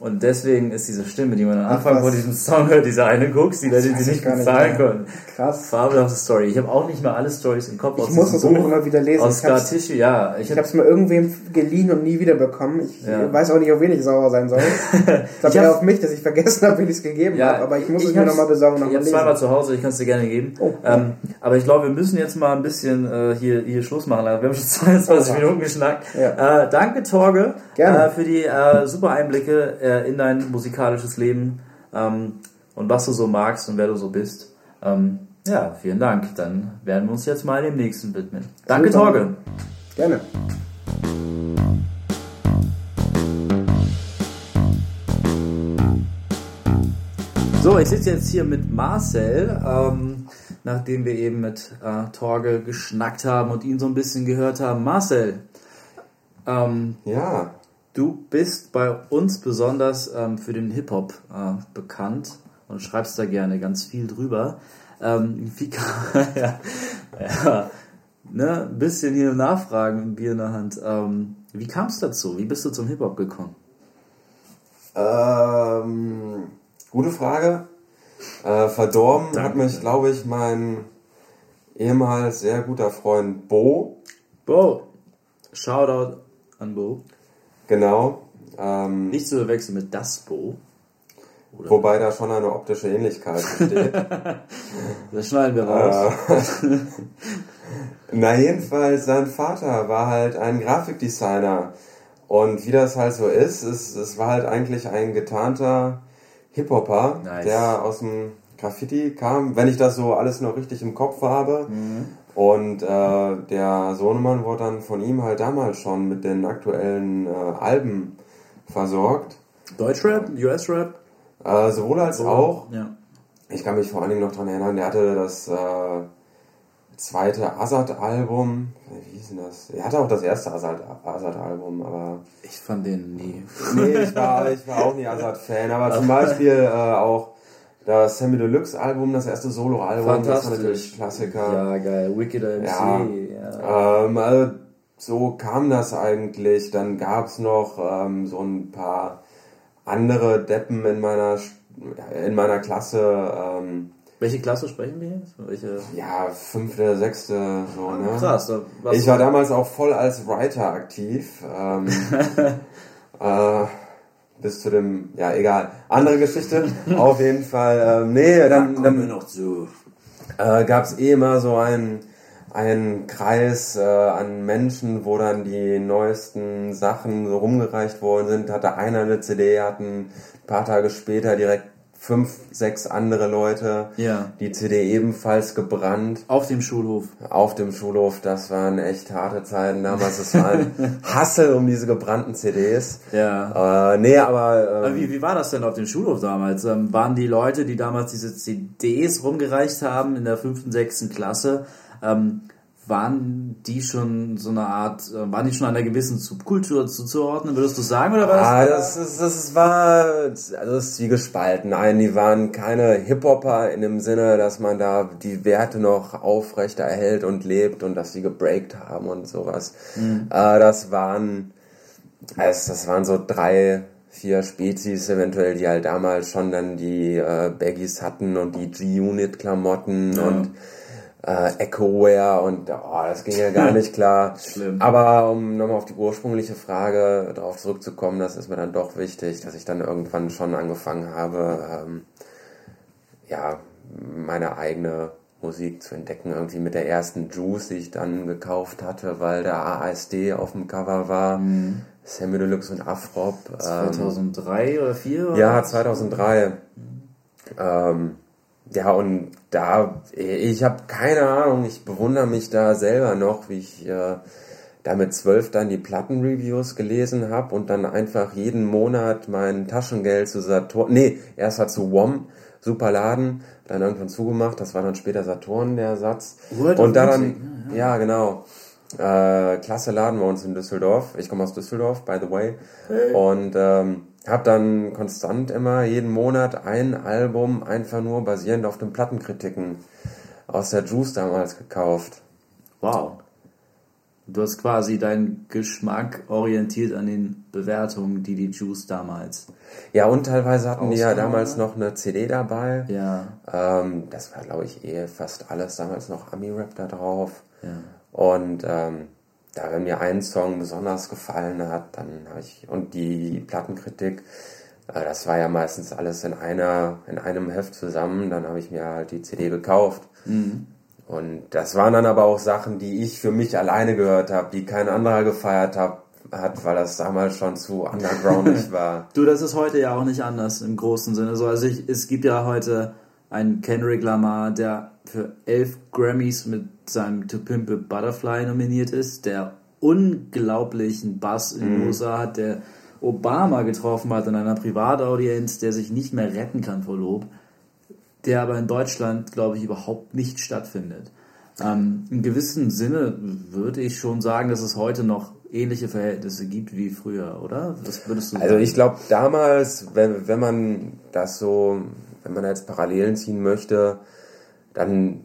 Und deswegen ist diese Stimme, die man am Anfang von diesem Song hört, diese eine Cooks, die, die sie nicht bezahlen konnten. Krass. Fabelhafte Story. Ich habe auch nicht mehr alle Stories im Kopf. Ich muss das Buch immer wieder lesen. Aus Scar Tissue, ja. Ich, ich habe es mir irgendwem geliehen und nie wieder bekommen. Ich ja. weiß auch nicht, auf wen ich sauer sein soll. ich glaube eher auf mich, dass ich vergessen habe, wie ich es gegeben ja, habe. Aber ich muss ich es mir nochmal besorgen. Noch ich habe zweimal zu Hause, ich kann es dir gerne geben. Oh, ähm, aber ich glaube, wir müssen jetzt mal ein bisschen äh, hier, hier Schluss machen. Wir haben schon 22 oh, Minuten geschnackt. Ja. Äh, danke, Torge, äh, für die äh, super Einblicke äh, in dein Musik musikalisches Leben ähm, und was du so magst und wer du so bist. Ähm, ja, vielen Dank. Dann werden wir uns jetzt mal dem nächsten widmen. Danke, Super. Torge. Gerne. So, ich sitze jetzt hier mit Marcel, ähm, nachdem wir eben mit äh, Torge geschnackt haben und ihn so ein bisschen gehört haben. Marcel. Ähm, ja. Du bist bei uns besonders ähm, für den Hip-Hop äh, bekannt und schreibst da gerne ganz viel drüber. Ähm, wie kann, ja, ja, ne, ein bisschen hier nachfragen, Bier in der Hand. Ähm, wie kam es dazu? Wie bist du zum Hip-Hop gekommen? Ähm, gute Frage. Äh, verdorben Danke. hat mich, glaube ich, mein ehemals sehr guter Freund Bo. Bo. Shoutout an Bo. Genau. Ähm, Nicht zu verwechseln mit das Bo. Oder? Wobei da schon eine optische Ähnlichkeit besteht. das schneiden wir raus. Äh, na jedenfalls, sein Vater war halt ein Grafikdesigner. Und wie das halt so ist, es, es war halt eigentlich ein getarnter Hip-Hopper, nice. der aus dem Graffiti kam, wenn ich das so alles noch richtig im Kopf habe. Mhm. Und äh, der Sohnemann wurde dann von ihm halt damals schon mit den aktuellen äh, Alben versorgt. Deutschrap, US-Rap? Äh, sowohl als auch. Ja. Ich kann mich vor allen Dingen noch daran erinnern, der hatte das äh, zweite Azad-Album. Wie hieß denn das? Er hatte auch das erste Azad-Album, aber. Ich fand den nie. Nee, ich war, ich war auch nie Azad-Fan, aber zum Beispiel äh, auch das Sammy Deluxe Album, das erste Solo-Album, das war natürlich Klassiker. Ja, geil. Wicked MC. Ja. ja. Ähm, also, so kam das eigentlich. Dann gab es noch ähm, so ein paar andere Deppen in meiner in meiner Klasse. Ähm, welche Klasse sprechen wir jetzt? Welche? Ja, fünfte, sechste, so, ah, ne? Krass. ich war damals auch voll als Writer aktiv. Ähm, äh, bis zu dem, ja, egal. Andere Geschichte. Auf jeden Fall, ähm, nee, dann, da dann noch zu. Äh, gab es eh immer so einen, einen Kreis äh, an Menschen, wo dann die neuesten Sachen so rumgereicht worden sind. Hatte einer eine CD, hatten ein paar Tage später direkt fünf, sechs andere Leute. Ja. Die CD ebenfalls gebrannt. Auf dem Schulhof. Auf dem Schulhof, das waren echt harte Zeiten damals. Es war ein Hassel um diese gebrannten CDs. Ja. Äh, nee, aber. Ähm, wie, wie war das denn auf dem Schulhof damals? Ähm, waren die Leute, die damals diese CDs rumgereicht haben in der fünften, sechsten Klasse, ähm, waren die schon so eine Art, äh, waren die schon einer gewissen Subkultur zuzuordnen, würdest du sagen, oder war das? Ah, das, ist, das war, also das ist wie gespalten. Nein, die waren keine Hip-Hopper in dem Sinne, dass man da die Werte noch aufrecht erhält und lebt und dass sie gebreakt haben und sowas. Mhm. Äh, das waren, also das waren so drei, vier Spezies eventuell, die halt damals schon dann die äh, Baggies hatten und die G-Unit-Klamotten ja. und äh, EchoWare und oh, das ging ja gar nicht klar. Schlimm. Aber um nochmal auf die ursprüngliche Frage darauf zurückzukommen, das ist mir dann doch wichtig, dass ich dann irgendwann schon angefangen habe, ähm, ja, meine eigene Musik zu entdecken. Irgendwie mit der ersten Juice, die ich dann gekauft hatte, weil der ASD auf dem Cover war. Mhm. Sammy Deluxe und Afrop. 2003 ähm, oder 2004? Ja, 2003. Mhm. Ähm, ja, und da, ich habe keine Ahnung, ich bewundere mich da selber noch, wie ich äh, da mit zwölf dann die Plattenreviews gelesen habe und dann einfach jeden Monat mein Taschengeld zu Saturn, nee, erst hat zu WOM, super Laden, dann irgendwann zugemacht, das war dann später Saturn der Satz. Word und dann, ja, ja, genau. Äh, klasse Laden bei uns in Düsseldorf. Ich komme aus Düsseldorf, by the way. Hey. Und ähm, habe dann konstant immer jeden Monat ein Album einfach nur basierend auf den Plattenkritiken aus der Juice damals gekauft. Wow. Du hast quasi deinen Geschmack orientiert an den Bewertungen, die die Juice damals. Ja, und teilweise hatten die ja damals noch eine CD dabei. Ja. Ähm, das war, glaube ich, eh fast alles damals noch Ami-Rap da drauf. Ja. Und ähm, da wenn mir ein Song besonders gefallen hat, dann habe ich und die Plattenkritik, äh, das war ja meistens alles in einer in einem Heft zusammen, dann habe ich mir halt die CD gekauft. Mhm. Und das waren dann aber auch Sachen, die ich für mich alleine gehört habe, die kein anderer gefeiert hab, hat, weil das damals schon zu undergroundig war. du, das ist heute ja auch nicht anders im großen Sinne. So, also ich, es gibt ja heute einen Kendrick Lamar, der für elf Grammys mit seinem To Pimp a Butterfly nominiert ist, der unglaublichen Bass in mhm. USA hat, der Obama getroffen hat in einer Privataudienz, der sich nicht mehr retten kann vor Lob, der aber in Deutschland, glaube ich, überhaupt nicht stattfindet. Ähm, in gewissem Sinne würde ich schon sagen, dass es heute noch ähnliche Verhältnisse gibt wie früher, oder? Das würdest du also ich glaube damals, wenn, wenn man das so, wenn man jetzt Parallelen ziehen möchte, dann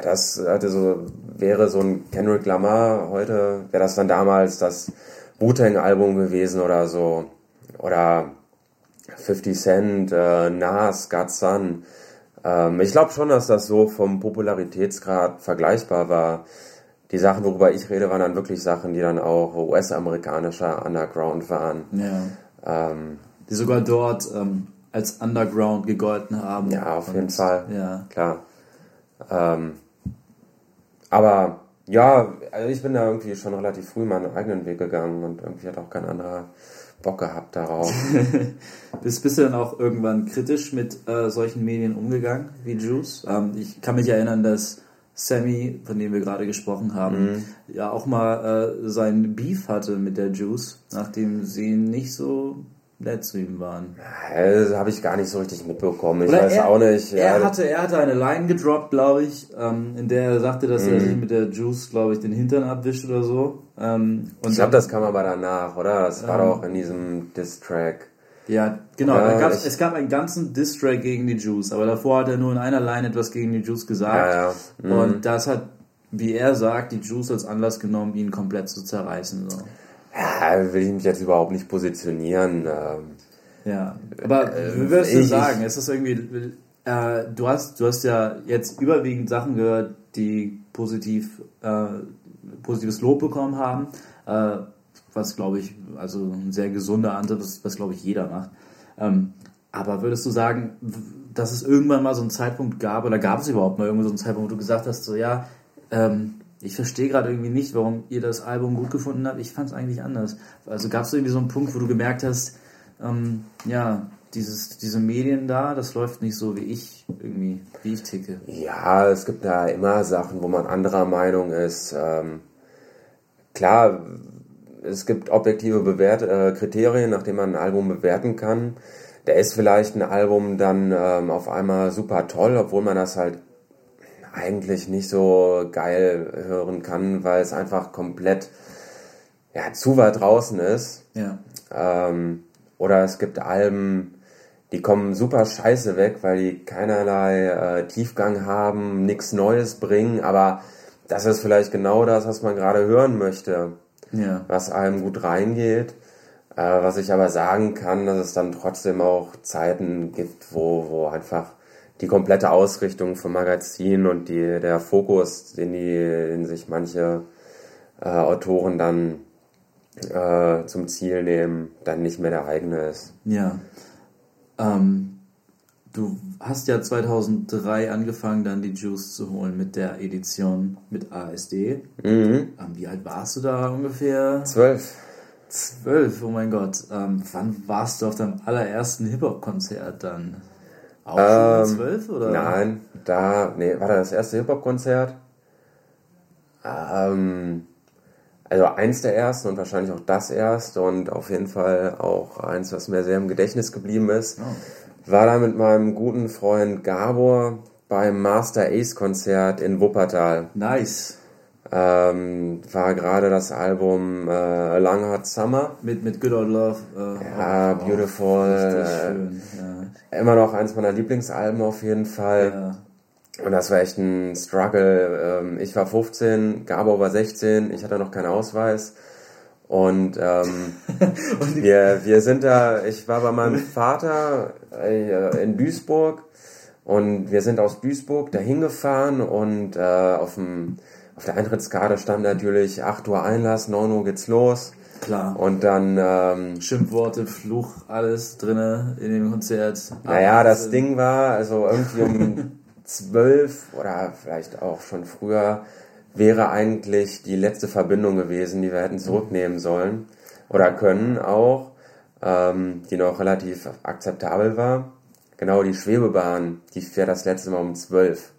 das hatte so, wäre so ein Kendrick Lamar heute, wäre das dann damals das Wu-Tang-Album gewesen oder so. Oder 50 Cent, äh, Nas, God. Ähm, ich glaube schon, dass das so vom Popularitätsgrad vergleichbar war. Die Sachen, worüber ich rede, waren dann wirklich Sachen, die dann auch US-amerikanischer Underground waren. Ja. Ähm, die sogar dort ähm, als Underground gegolten haben. Ja, auf jeden Fall. Ja. Klar. Ähm, aber ja, also ich bin da irgendwie schon relativ früh meinen eigenen Weg gegangen und irgendwie hat auch kein anderer Bock gehabt darauf. bist, bist du dann auch irgendwann kritisch mit äh, solchen Medien umgegangen wie Juice? Ähm, ich kann mich erinnern, dass Sammy, von dem wir gerade gesprochen haben, mhm. ja auch mal äh, seinen Beef hatte mit der Juice, nachdem sie nicht so nett zu ihm waren. Das habe ich gar nicht so richtig mitbekommen. Ich Oder weiß er, auch nicht. Er, ja. hatte, er hatte eine Line gedroppt, glaube ich, ähm, in der er sagte, dass mhm. er sich mit der Juice, glaube ich, den Hintern abwischt oder so. Ähm, ich glaube, das kam aber danach, oder? Das war ähm, doch in diesem Diss-Track. Ja, genau. Ja, es gab einen ganzen Diss-Track gegen die Juice, aber davor hat er nur in einer Line etwas gegen die Juice gesagt. Ja. Mhm. Und das hat, wie er sagt, die Juice als Anlass genommen, ihn komplett zu zerreißen. So. Ja, will ich mich jetzt überhaupt nicht positionieren. Ähm, ja, aber äh, wie würdest du sagen? Ist das irgendwie, äh, du hast, du hast ja jetzt überwiegend Sachen gehört, die positiv, äh, positives Lob bekommen haben, äh, was glaube ich, also ein sehr gesunder Ansatz, was, was glaube ich jeder macht. Ähm, aber würdest du sagen, dass es irgendwann mal so einen Zeitpunkt gab, oder gab es überhaupt mal irgendwo so einen Zeitpunkt, wo du gesagt hast, so ja, ähm, ich verstehe gerade irgendwie nicht, warum ihr das Album gut gefunden habt. Ich fand es eigentlich anders. Also gab es irgendwie so einen Punkt, wo du gemerkt hast, ähm, ja, dieses, diese Medien da, das läuft nicht so wie ich irgendwie, wie ich ticke. Ja, es gibt da immer Sachen, wo man anderer Meinung ist. Ähm, klar, es gibt objektive Bewert äh, Kriterien, nach denen man ein Album bewerten kann. Da ist vielleicht ein Album dann ähm, auf einmal super toll, obwohl man das halt eigentlich nicht so geil hören kann, weil es einfach komplett ja, zu weit draußen ist. Ja. Ähm, oder es gibt Alben, die kommen super scheiße weg, weil die keinerlei äh, Tiefgang haben, nichts Neues bringen, aber das ist vielleicht genau das, was man gerade hören möchte, ja. was einem gut reingeht. Äh, was ich aber sagen kann, dass es dann trotzdem auch Zeiten gibt, wo, wo einfach die komplette Ausrichtung vom Magazin und die, der Fokus, den, die, den sich manche äh, Autoren dann äh, zum Ziel nehmen, dann nicht mehr der eigene ist. Ja. Ähm, du hast ja 2003 angefangen, dann die Juice zu holen mit der Edition mit ASD. Mhm. Ähm, wie alt warst du da ungefähr? Zwölf. Zwölf, oh mein Gott. Ähm, wann warst du auf deinem allerersten Hip-Hop-Konzert dann? Auch ähm, zwölf oder? Nein, da, nee, war das das erste Hip-Hop-Konzert? Ähm, also eins der ersten und wahrscheinlich auch das erste und auf jeden Fall auch eins, was mir sehr im Gedächtnis geblieben ist. Oh. War da mit meinem guten Freund Gabor beim Master Ace Konzert in Wuppertal. Nice. Ähm, war gerade das Album äh, Long Hot Summer. Mit, mit Good Old Love. Äh, ja, oh, Beautiful. Äh, schön, ja. Immer noch eins meiner Lieblingsalben auf jeden Fall. Ja. Und das war echt ein Struggle. Ähm, ich war 15, Gabo war 16, ich hatte noch keinen Ausweis. Und, ähm, und wir, wir sind da, ich war bei meinem Vater äh, in Duisburg und wir sind aus Duisburg dahin gefahren und äh, auf dem auf der Eintrittskarte stand natürlich 8 Uhr Einlass, 9 Uhr geht's los. Klar. Und dann. Ähm, Schimpfworte, Fluch, alles drinne in dem Konzert. Naja, das Ding war, also irgendwie um 12 oder vielleicht auch schon früher, wäre eigentlich die letzte Verbindung gewesen, die wir hätten zurücknehmen sollen oder können auch, ähm, die noch relativ akzeptabel war. Genau, die Schwebebahn, die fährt das letzte Mal um 12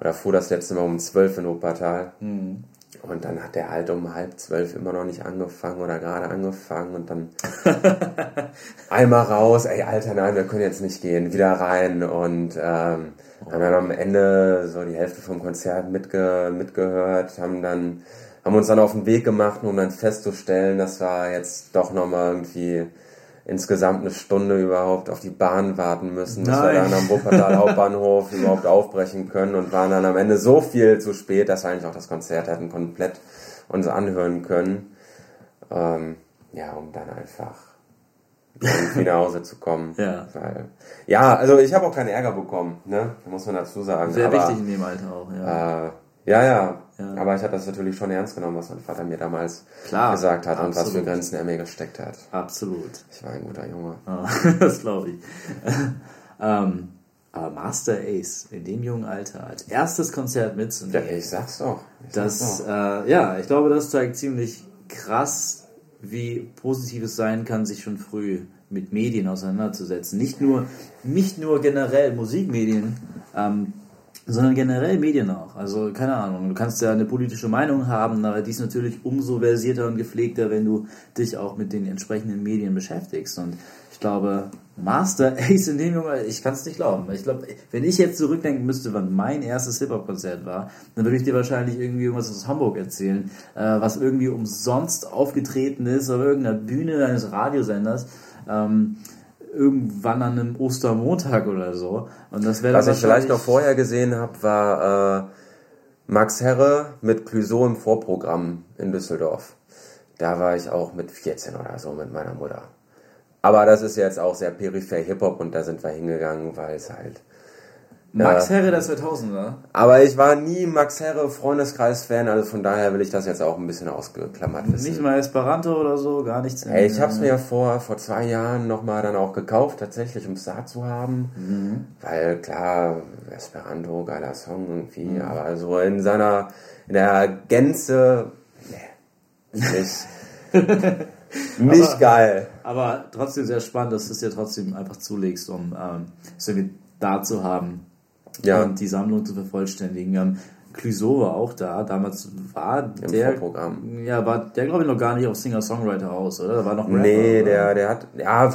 oder fuhr das letzte Mal um zwölf in Wuppertal. Mhm. Und dann hat der halt um halb zwölf immer noch nicht angefangen oder gerade angefangen und dann einmal raus, ey Alter, nein, wir können jetzt nicht gehen, wieder rein und ähm, oh. haben dann am Ende so die Hälfte vom Konzert mitge mitgehört, haben dann haben uns dann auf den Weg gemacht, um dann festzustellen, dass wir jetzt doch nochmal irgendwie insgesamt eine Stunde überhaupt auf die Bahn warten müssen, bis Nein. wir dann am Wuppertal Hauptbahnhof überhaupt aufbrechen können und waren dann am Ende so viel zu spät, dass wir eigentlich auch das Konzert hätten komplett uns anhören können. Ähm, ja, um dann einfach irgendwie nach Hause zu kommen. Ja. Weil, ja, also ich habe auch keinen Ärger bekommen, ne? Muss man dazu sagen. Sehr Aber, wichtig in dem Alter auch, ja. Äh, ja, ja, ja. Aber ich habe das natürlich schon ernst genommen, was mein Vater mir damals Klar, gesagt hat absolut. und was für Grenzen er mir gesteckt hat. Absolut. Ich war ein guter Junge. Oh, das glaube ich. ähm, aber Master Ace in dem jungen Alter als erstes Konzert mitzunehmen. Ja, ich sag's doch. Ich das, sag's doch. Äh, ja, ich glaube, das zeigt ziemlich krass, wie positiv es sein kann, sich schon früh mit Medien auseinanderzusetzen. Nicht nur, nicht nur generell Musikmedien, ähm, sondern generell Medien auch. Also keine Ahnung, du kannst ja eine politische Meinung haben, aber die ist natürlich umso versierter und gepflegter, wenn du dich auch mit den entsprechenden Medien beschäftigst. Und ich glaube, Master Ace in dem Junge, ich kann es nicht glauben. Ich glaube, wenn ich jetzt zurückdenken müsste, wann mein erstes Hip-Hop-Konzert war, dann würde ich dir wahrscheinlich irgendwie irgendwas aus Hamburg erzählen, äh, was irgendwie umsonst aufgetreten ist auf irgendeiner Bühne eines Radiosenders. Ähm, irgendwann an einem Ostermontag oder so. Und das wäre Was ich vielleicht noch vorher gesehen habe, war äh, Max Herre mit Clouseau im Vorprogramm in Düsseldorf. Da war ich auch mit 14 oder so mit meiner Mutter. Aber das ist jetzt auch sehr peripher Hip-Hop und da sind wir hingegangen, weil es halt Max Herre der 2000er. Aber ich war nie Max Herre Freundeskreis-Fan, also von daher will ich das jetzt auch ein bisschen ausgeklammert wissen. Nicht mal Esperanto oder so, gar nichts. Ey, ich hab's mir vor, vor zwei Jahren nochmal dann auch gekauft, tatsächlich, um es da zu haben. Mhm. Weil klar, Esperanto, geiler Song irgendwie, mhm. aber so in seiner, in der Gänze, nee, nicht, nicht aber, geil. Aber trotzdem sehr spannend, dass du es dir trotzdem einfach zulegst, um ähm, es irgendwie da zu haben ja. und die Sammlung zu vervollständigen. Ähm, Clouseau war auch da. Damals war Im der. Vorprogramm. Ja, war der, glaube ich, noch gar nicht auf Singer-Songwriter aus, oder? Da war noch Rapper, Nee, der, der hat. Ja,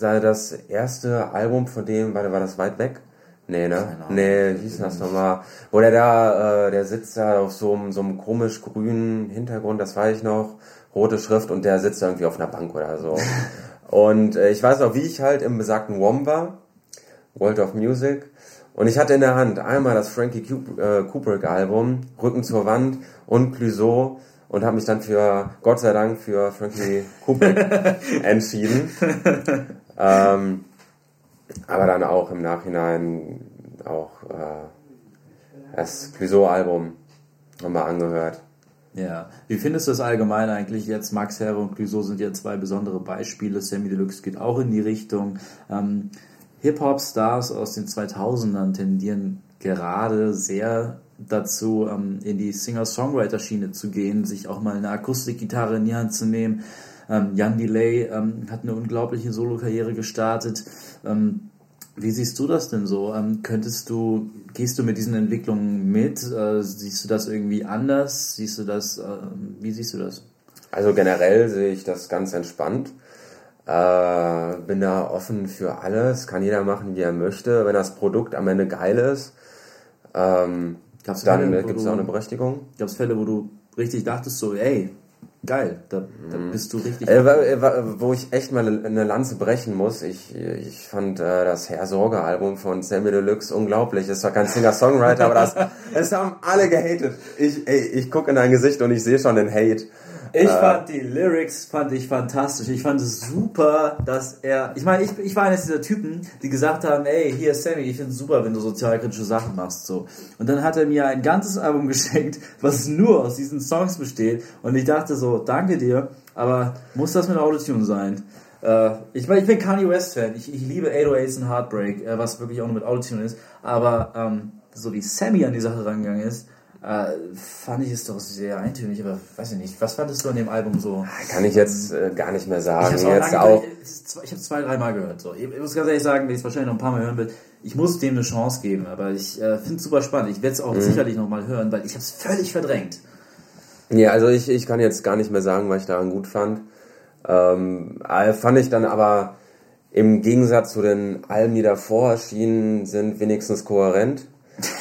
das erste Album von dem, war, war das weit weg? Nee, ne? Nee, wie hieß das nochmal? Wo der da, äh, der sitzt da auf so einem, so einem komisch grünen Hintergrund, das weiß ich noch, rote Schrift und der sitzt irgendwie auf einer Bank oder so. und äh, ich weiß noch, wie ich halt im besagten WOM war, World of Music, und ich hatte in der Hand einmal das Frankie äh, Kubrick Album, Rücken zur Wand und Clouseau und habe mich dann für, Gott sei Dank, für Frankie Kubrick entschieden. ähm, aber dann auch im Nachhinein auch äh, das Clouseau-Album nochmal angehört. Ja, wie findest du das allgemein eigentlich jetzt? Max Herre und Clouseau sind ja zwei besondere Beispiele. Sammy Deluxe geht auch in die Richtung. Ähm, Hip-Hop-Stars aus den 2000ern tendieren gerade sehr dazu, ähm, in die Singer-Songwriter-Schiene zu gehen, sich auch mal eine Akustikgitarre in die Hand zu nehmen. Ähm, Jan Delay ähm, hat eine unglaubliche Solo-Karriere gestartet. Ähm, wie siehst du das denn so? Könntest du, gehst du mit diesen Entwicklungen mit? Äh, siehst du das irgendwie anders? Siehst du das, äh, wie siehst du das? Also generell sehe ich das ganz entspannt. Äh, bin da offen für alles, kann jeder machen, wie er möchte. Wenn das Produkt am Ende geil ist, ähm, dann gibt es auch eine Berechtigung. Gab es Fälle, wo du richtig dachtest, so, ey, geil, da, da mhm. bist du richtig. Äh, wo ich echt mal eine Lanze brechen muss, ich, ich fand äh, das Herr Sorge-Album von Sammy Deluxe unglaublich. Es war kein Singer-Songwriter, aber das, es haben alle gehatet. Ich, ey, ich gucke in dein Gesicht und ich sehe schon den Hate. Ich äh, fand die Lyrics fand ich fantastisch. Ich fand es super, dass er. Ich meine, ich, ich war eines dieser Typen, die gesagt haben, ey, hier Sammy, ich finde es super, wenn du sozialkritische Sachen machst. so. Und dann hat er mir ein ganzes Album geschenkt, was nur aus diesen Songs besteht. Und ich dachte so, danke dir, aber muss das mit Autotune sein? Äh, ich, mein, ich bin Kanye West Fan. Ich, ich liebe 808s und Heartbreak, äh, was wirklich auch nur mit Autotune ist. Aber ähm, so wie Sammy an die Sache rangegangen ist, äh, fand ich es doch sehr eintönig, aber weiß ich nicht. Was fandest du an dem Album so? Kann ich jetzt äh, gar nicht mehr sagen. Ich habe jetzt auch. Ich habe zwei, dreimal gehört. So. Ich, muss ganz ehrlich sagen, wenn ich es wahrscheinlich noch ein paar Mal hören will, ich muss dem eine Chance geben, aber ich äh, finde es super spannend. Ich werde es auch mhm. sicherlich nochmal hören, weil ich habe es völlig verdrängt. Ja, also ich, ich kann jetzt gar nicht mehr sagen, was ich daran gut fand. Ähm, äh, fand ich dann aber im Gegensatz zu den Alben, die davor erschienen sind, wenigstens kohärent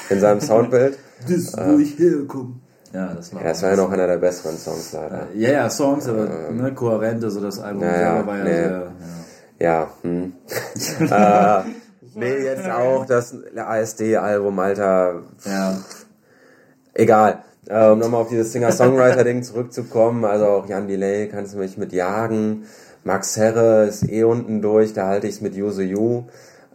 in seinem Soundbild. Das ist, wo äh, ich herkomme. Ja, das war, ja, das war ja noch einer der besseren Songs leider. Ja, ja, Songs, aber ähm, ne, kohärent, also das Album ja, ja, war ja nee. sehr. Ja, ja hm. äh, nee, jetzt auch das ASD-Album, Alter. Ja. Egal. Äh, um nochmal auf dieses Singer-Songwriter-Ding zurückzukommen, also auch Jan Delay kannst du mich mit jagen. Max Herre ist eh unten durch, da halte ich es mit Use You.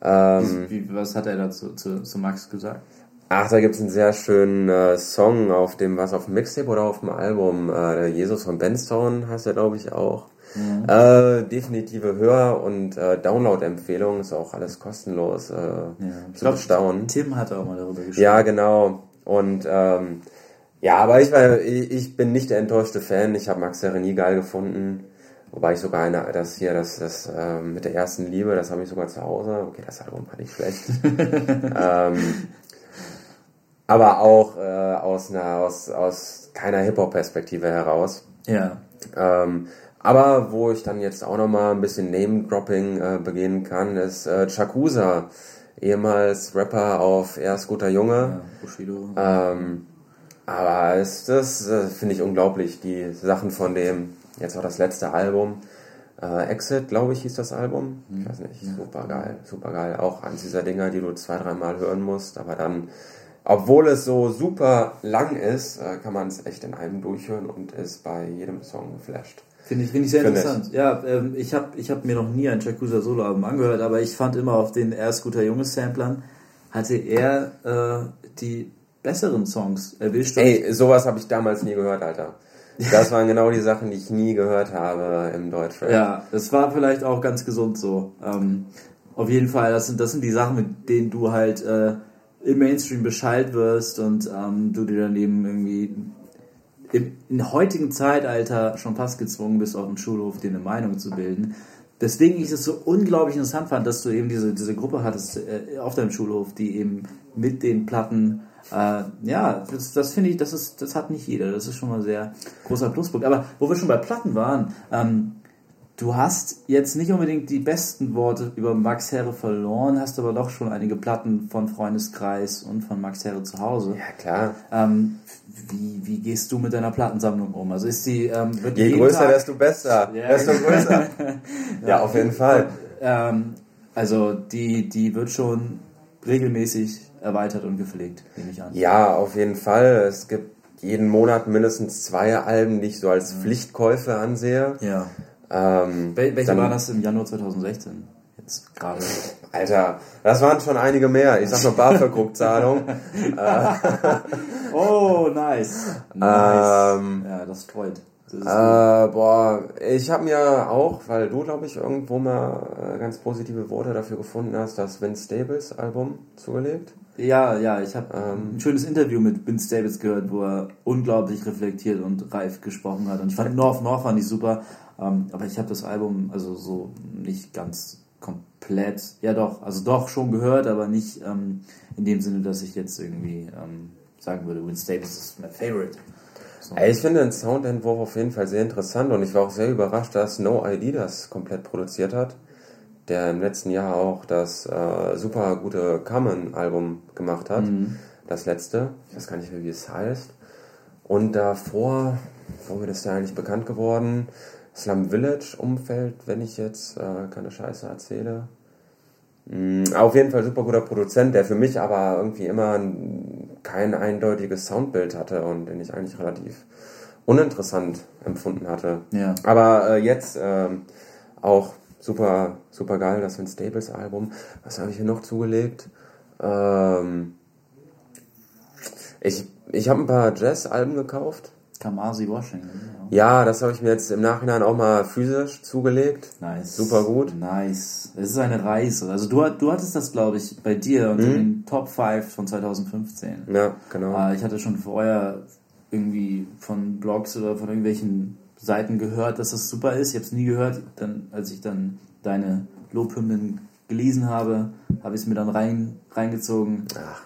Ähm, Wie, was hat er dazu zu, zu Max gesagt? Ach, da gibt es einen sehr schönen äh, Song auf dem, was auf dem Mixtape oder auf dem Album, äh, Jesus von Benstone heißt er, glaube ich, auch. Mhm. Äh, definitive Hör- und äh, Download-Empfehlung, ist auch alles kostenlos äh, ja. zu glaub, bestaunen. Tim hat auch mal darüber geschrieben. Ja, genau. Und ähm, ja, aber ich, war, ich, ich bin nicht der enttäuschte Fan. Ich habe Max Herre nie geil gefunden. Wobei ich sogar eine, das hier, das, das äh, mit der ersten Liebe, das habe ich sogar zu Hause. Okay, das Album war nicht schlecht. ähm, aber auch äh, aus einer, aus, aus keiner Hip-Hop-Perspektive heraus. Ja. Ähm, aber wo ich dann jetzt auch nochmal ein bisschen Name-Dropping äh, begehen kann, ist äh, Chakusa, ehemals Rapper auf Erst guter Junge. ja Bushido. Ähm, aber ist das äh, finde ich unglaublich, die Sachen von dem, jetzt auch das letzte Album, äh, Exit, glaube ich, hieß das Album. Ich weiß nicht, super geil, super geil. Auch eins dieser Dinger, die du zwei, dreimal hören musst, aber dann, obwohl es so super lang ist, äh, kann man es echt in einem durchhören und ist bei jedem Song geflasht. Finde ich, finde ich sehr Finde ich. interessant. Ja, ähm, ich habe ich hab mir noch nie ein Yakuza Solo-Album angehört, aber ich fand immer auf den erst guter Junge Samplern hatte er äh, die besseren Songs erwischt. Ey, sowas habe ich damals nie gehört, Alter. Das waren genau die Sachen, die ich nie gehört habe im Deutschrap. Ja, es war vielleicht auch ganz gesund so. Ähm, auf jeden Fall, das sind, das sind die Sachen, mit denen du halt äh, im Mainstream Bescheid wirst und ähm, du dir dann eben irgendwie im, im heutigen Zeitalter schon fast gezwungen bist, auf dem Schulhof dir eine Meinung zu bilden. Deswegen ich es so unglaublich interessant fand, dass du eben diese, diese Gruppe hattest äh, auf deinem Schulhof, die eben mit den Platten, äh, ja, das, das finde ich, das ist, das hat nicht jeder. Das ist schon mal ein sehr großer Pluspunkt. Aber wo wir schon bei Platten waren, ähm, du hast jetzt nicht unbedingt die besten Worte über Max Herre verloren, hast aber doch schon einige Platten von Freundeskreis und von Max Herre zu Hause. Ja, klar. Ähm, wie, wie gehst du mit deiner Plattensammlung um? Also ist die ähm, Je größer, Tag- desto besser. Ja. Desto größer. ja, auf jeden Fall. ähm, also die, die wird schon regelmäßig erweitert und gepflegt, nehme ich an. Ja, auf jeden Fall. Es gibt jeden Monat mindestens zwei Alben, die ich so als Pflichtkäufe ansehe. Ja. Ähm, Wel welche dann- war das im Januar 2016? Jetzt gerade. Alter, das waren schon einige mehr. Ich sag nur BAföG-Rückzahlung. Oh, nice. Nice. Ähm, ja, das freut. Äh, boah, ich habe mir auch, weil du, glaube ich, irgendwo mal äh, ganz positive Worte dafür gefunden hast, das Vince Stables Album zugelegt. Ja, ja, ich habe Ähm. ein schönes Interview mit Vince Davis gehört, wo er unglaublich reflektiert und reif gesprochen hat. Und ich fand North North fand ich super, ähm, aber ich habe das Album also so nicht ganz komplett, ja doch, also doch schon gehört, aber nicht ähm, in dem Sinne, dass ich jetzt irgendwie ähm, sagen würde, Vince Davis ist mein Favorite. So. Ich finde den Soundentwurf auf jeden Fall sehr interessant und ich war auch sehr überrascht, dass No ID das komplett produziert hat, der im letzten Jahr auch das äh, super gute Common-Album gemacht hat, das letzte. Ich weiß gar nicht mehr, wie es heißt. Und davor, womit ist der eigentlich bekannt geworden? Slum Village Umfeld, wenn ich jetzt äh, keine Scheiße erzähle. Mm, Auf jeden Fall super guter Produzent, der für mich aber irgendwie immer ein, kein eindeutiges Soundbild hatte und den ich eigentlich relativ uninteressant empfunden hatte. Ja. Aber äh, jetzt ähm, auch super, super geil, das Vince Staples Album. Was habe ich hier noch zugelegt? Ähm, ich ich habe ein paar Jazz-Alben gekauft. Kamasi Washington. Ja, das habe ich mir jetzt im Nachhinein auch mal physisch zugelegt. Nice. Super gut. Nice. Es ist eine Reise. Also du, du hattest das, glaube ich, bei dir unter den Top 5 von 2015. Ja, genau. Äh, ich hatte schon vorher irgendwie von Blogs oder von irgendwelchen Seiten gehört, dass das super ist. Ich habe es nie gehört. Dann, als ich dann deine Lobhymnen gelesen habe, habe ich es mir dann rein, reingezogen. Ach.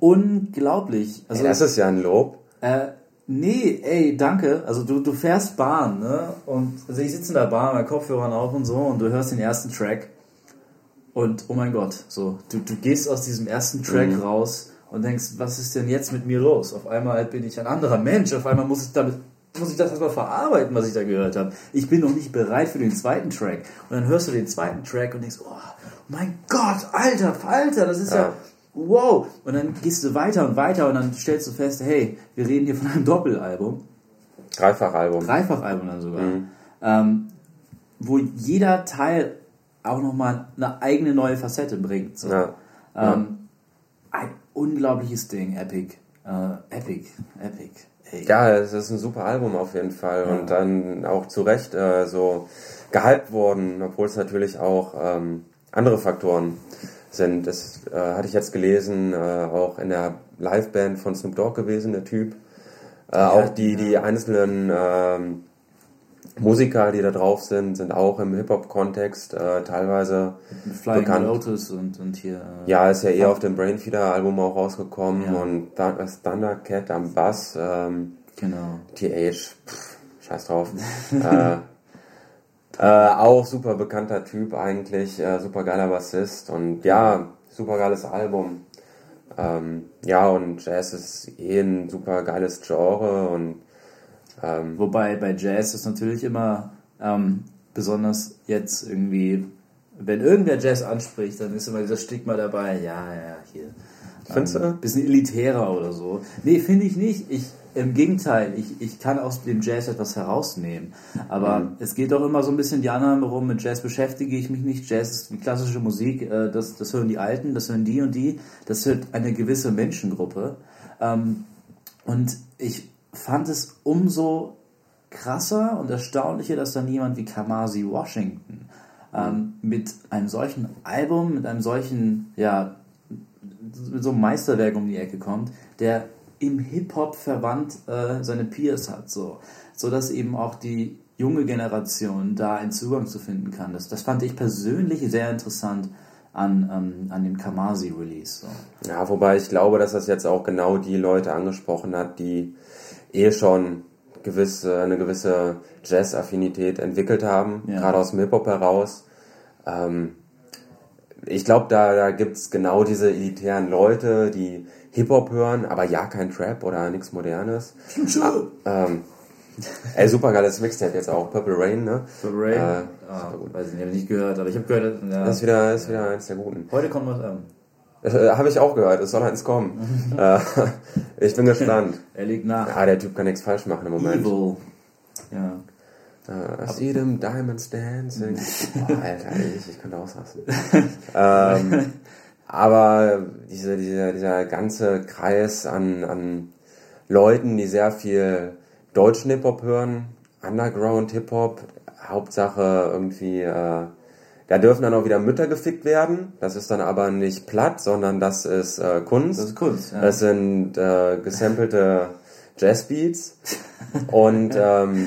Unglaublich. Also, Ey, das ist ja ein Lob. äh, nee, ey, danke. Also du, du fährst Bahn, ne? Und also ich sitze in der Bahn, mit Kopfhörern auf und so und du hörst den ersten Track und oh mein Gott, so, du, du gehst aus diesem ersten Track Mhm. raus und denkst, was ist denn jetzt mit mir los? Auf einmal bin ich ein anderer Mensch, auf einmal muss ich damit muss ich das erstmal verarbeiten, was ich da gehört habe. Ich bin noch nicht bereit für den zweiten Track. Und dann hörst du den zweiten Track und denkst, oh mein Gott, Alter, Alter, das ist ja, Ja. wow. Und dann gehst du weiter und weiter und dann stellst du fest, hey, wir reden hier von einem Doppelalbum. Dreifachalbum. Dreifachalbum dann sogar. Mhm. Ähm, wo jeder Teil auch nochmal eine eigene neue Facette bringt. So. Ja. Ähm, ein unglaubliches Ding, Epic. Äh, Epic, Epic. Ja, es ist ein super Album auf jeden Fall und dann auch zu Recht äh, so gehypt worden, obwohl es natürlich auch ähm, andere Faktoren sind. Das äh, hatte ich jetzt gelesen, äh, auch in der Liveband von Snoop Dogg gewesen, der Typ. Äh, auch die, die einzelnen ähm, Musiker, die da drauf sind, sind auch im Hip-Hop-Kontext äh, teilweise Flying bekannt. Lotus und, und hier. Äh, Ja, ist ja eher auf dem Brainfeeder-Album auch rausgekommen Ja. und das Thundercat am Bass, ähm, Genau. TH, pff, scheiß drauf. äh, äh, auch super bekannter Typ eigentlich, äh, super geiler Bassist und ja, super geiles Album. Ähm, ja, und Jazz ist eh ein super geiles Genre und ähm, Wobei bei Jazz ist natürlich immer ähm, besonders jetzt irgendwie, wenn irgendwer Jazz anspricht, dann ist immer dieser Stigma dabei, ja, ja, hier. Findest ähm, du? Bisschen elitärer oder so. Nee, finde ich nicht. Ich, Im Gegenteil, ich, ich kann aus dem Jazz etwas herausnehmen. Aber Mhm. es geht doch immer so ein bisschen die Annahme rum, mit Jazz beschäftige ich mich nicht. Jazz ist wie klassische Musik, äh, das, das hören die Alten, das hören die und die, das hört eine gewisse Menschengruppe. Ähm, und ich fand es umso krasser und erstaunlicher, dass dann jemand wie Kamasi Washington ähm, mit einem solchen Album, mit einem solchen, ja, mit so einem Meisterwerk um die Ecke kommt, der im Hip-Hop-Verband äh, seine Peers hat, so, so dass eben auch die junge Generation da einen Zugang zu finden kann. Das, das fand ich persönlich sehr interessant an, ähm, an dem Kamasi-Release. So. Ja, wobei ich glaube, dass das jetzt auch genau die Leute angesprochen hat, die eh schon gewisse, eine gewisse Jazz-Affinität entwickelt haben, Ja. gerade aus dem Hip-Hop heraus. Ähm, ich glaube, da, da gibt's genau diese elitären Leute, die Hip-Hop hören, aber ja, kein Trap oder nichts Modernes. Ähm, ey, super geiles Mixtape jetzt auch, Purple Rain, ne? Für Ray? Äh, ah, weiß ich nicht, habe ich nicht gehört, aber ich habe gehört, ja, Das ist wieder, ist wieder eins der guten. heute kommt was an. Äh, Habe ich auch gehört, es soll eins kommen. äh, ich bin gespannt. Er liegt nach. Ja, der Typ kann nichts falsch machen im Moment. Evil. Ja. Äh, I see them diamonds dancing. Boah, Alter, ich, ich könnte ausrasten. ähm, aber diese, dieser, dieser ganze Kreis an, an Leuten, die sehr viel deutschen Hip-Hop hören, Underground Hip-Hop, Hauptsache irgendwie, äh, da dürfen dann auch wieder Mütter gefickt werden. Das ist dann aber nicht platt, sondern das ist äh, Kunst. Das ist Kunst, ja. Das sind äh, gesampelte Jazzbeats. Und ähm,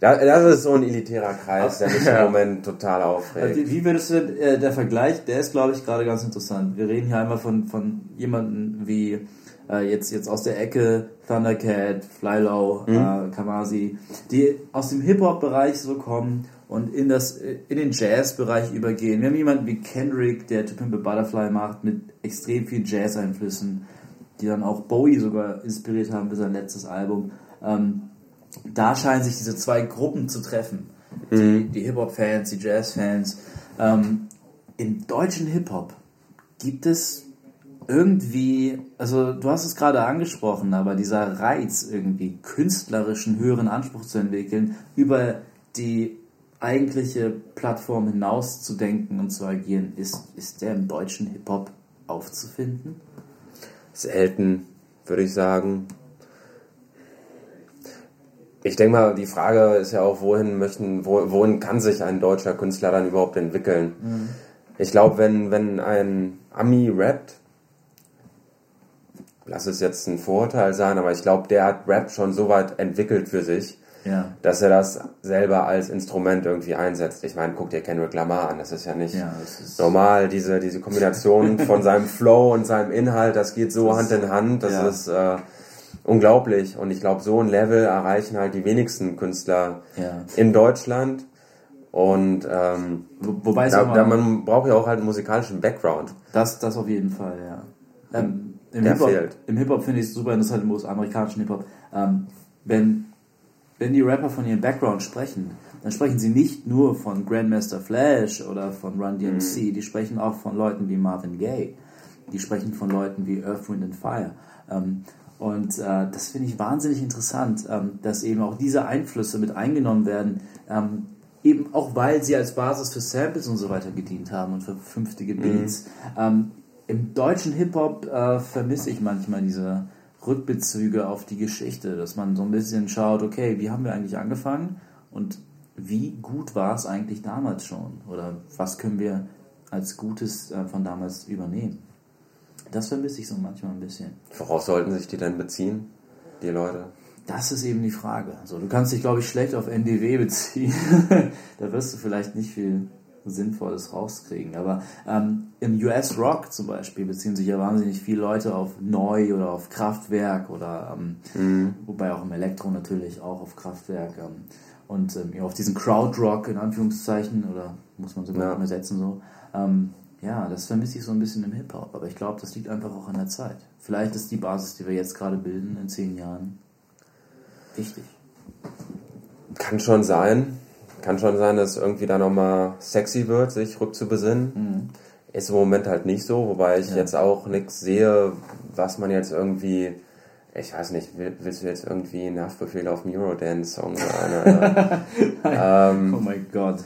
da- das ist so ein elitärer Kreis, der mich im Moment total Also, aufregt. wie wie würdest du denn, äh, der Vergleich, der ist glaube ich gerade ganz interessant. Wir reden hier einmal von, von jemandem wie äh, jetzt, jetzt aus der Ecke Thundercat, Flylow, äh, Kamasi, die aus dem Hip-Hop-Bereich so kommen und in, das, in den Jazz-Bereich übergehen. Wir haben jemanden wie Kendrick, der To Pimp a Butterfly macht mit extrem vielen Jazz-Einflüssen, die dann auch Bowie sogar inspiriert haben für sein letztes Album. Ähm, da scheinen sich diese zwei Gruppen zu treffen. Die, die Hip-Hop-Fans, die Jazz-Fans. Ähm, Im deutschen Hip-Hop gibt es irgendwie, also du hast es gerade angesprochen, aber dieser Reiz irgendwie künstlerischen höheren Anspruch zu entwickeln, über die eigentliche Plattform hinaus zu denken und zu agieren, ist, ist der im deutschen Hip-Hop aufzufinden? Selten, würde ich sagen. Ich denke mal, die Frage ist ja auch, wohin möchten, wo, wohin kann sich ein deutscher Künstler dann überhaupt entwickeln? Ich glaube, wenn, wenn ein Ami rappt, lass es jetzt ein Vorurteil sein, aber ich glaube, der hat Rap schon so weit entwickelt für sich, Ja. dass er das selber als Instrument irgendwie einsetzt. Ich meine, guck dir Kendrick Lamar an, das ist ja nicht Ja, das ist- normal, diese, diese Kombination von seinem Flow und seinem Inhalt, das geht so Hand in Hand, das ja. ist äh, unglaublich. Und ich glaube, so ein Level erreichen halt die wenigsten Künstler in Deutschland. Und ähm, Wo, wobei da, da, man braucht ja auch halt einen musikalischen Background. Das, das auf jeden Fall, ja. Ähm, Im Hip-Hop Hip-Hop finde ich es super interessant, im US-amerikanischen Hip-Hop. Ähm, wenn, wenn die Rapper von ihrem Background sprechen, dann sprechen sie nicht nur von Grandmaster Flash oder von Run DMC, die sprechen auch von Leuten wie Marvin Gaye. Die sprechen von Leuten wie Earth, Wind and Fire. Ähm, und äh, das finde ich wahnsinnig interessant, ähm, dass eben auch diese Einflüsse mit eingenommen werden, ähm, eben auch weil sie als Basis für Samples und so weiter gedient haben und für vernünftige Beats. Ähm, Im deutschen Hip-Hop äh, vermisse ich manchmal diese Rückbezüge auf die Geschichte, dass man so ein bisschen schaut, okay, wie haben wir eigentlich angefangen und wie gut war es eigentlich damals schon? Oder was können wir als Gutes äh, von damals übernehmen? Das vermisse ich so manchmal ein bisschen. Worauf sollten sich die denn beziehen, die Leute? das ist eben die Frage. Also, du kannst dich, glaube ich, schlecht auf NDW beziehen. da wirst du vielleicht nicht viel Sinnvolles rauskriegen. Aber ähm, im US-Rock zum Beispiel beziehen sich ja wahnsinnig viele Leute auf Neu oder auf Kraftwerk oder ähm, mhm. wobei auch im Elektro natürlich auch auf Kraftwerk. Ähm, und ähm, auf diesen Crowd-Rock in Anführungszeichen oder muss man sogar ja. übersetzen so. Ähm, ja, das vermisse ich so ein bisschen im Hip-Hop, aber ich glaube, das liegt einfach auch an der Zeit. Vielleicht ist die Basis, die wir jetzt gerade bilden, in zehn Jahren wichtig. Kann schon sein. Kann schon sein, dass irgendwie da nochmal sexy wird, sich rückzubesinnen. Mhm. Ist im Moment halt nicht so, wobei ich ja. jetzt auch nichts sehe, was man jetzt irgendwie ich weiß nicht, willst du jetzt irgendwie einen Haftbefehl auf dem Eurodance-Song ähm, oh mein Gott.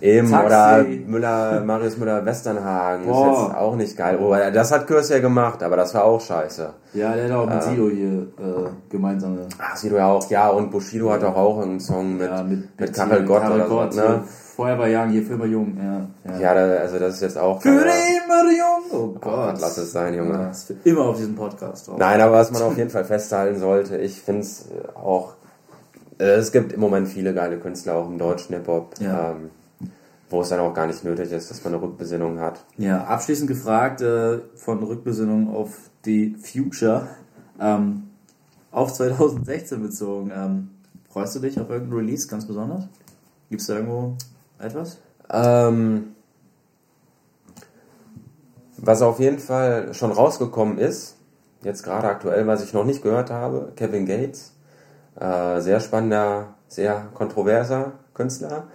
Eben, Taxi. oder Müller, Marius Müller-Westernhagen ist jetzt auch nicht geil. Oh, das hat Kürs ja gemacht, aber das war auch scheiße. Ja, der hat auch mit äh, Sido hier äh, gemeinsame. Ach, Sido ja auch, ja, und Bushido hat doch auch einen Song mit, ja, mit, mit, Karel Gott Karel oder Gott, so, ne? Vorher bei Young, hier für immer jung, ja. Ja, ja da, also das ist jetzt auch. Für immer jung! Oh, oh Gott. Oh, lass es sein, Junge. Ja, das wird immer auf diesem Podcast drauf. Nein, aber was man auf jeden Fall festhalten sollte, ich finde es auch, äh, es gibt im Moment viele geile Künstler auch im deutschen Hip-Hop. Ja. Ähm, wo es dann auch gar nicht nötig ist, dass man eine Rückbesinnung hat. Ja, abschließend gefragt äh, von Rückbesinnung auf die Future ähm, auf 2016 bezogen. Ähm, freust du dich auf irgendein Release ganz besonders? Gibt es da irgendwo etwas? Ähm, was auf jeden Fall schon rausgekommen ist, jetzt gerade aktuell, was ich noch nicht gehört habe, Kevin Gates. Äh, sehr spannender, sehr kontroverser Künstler.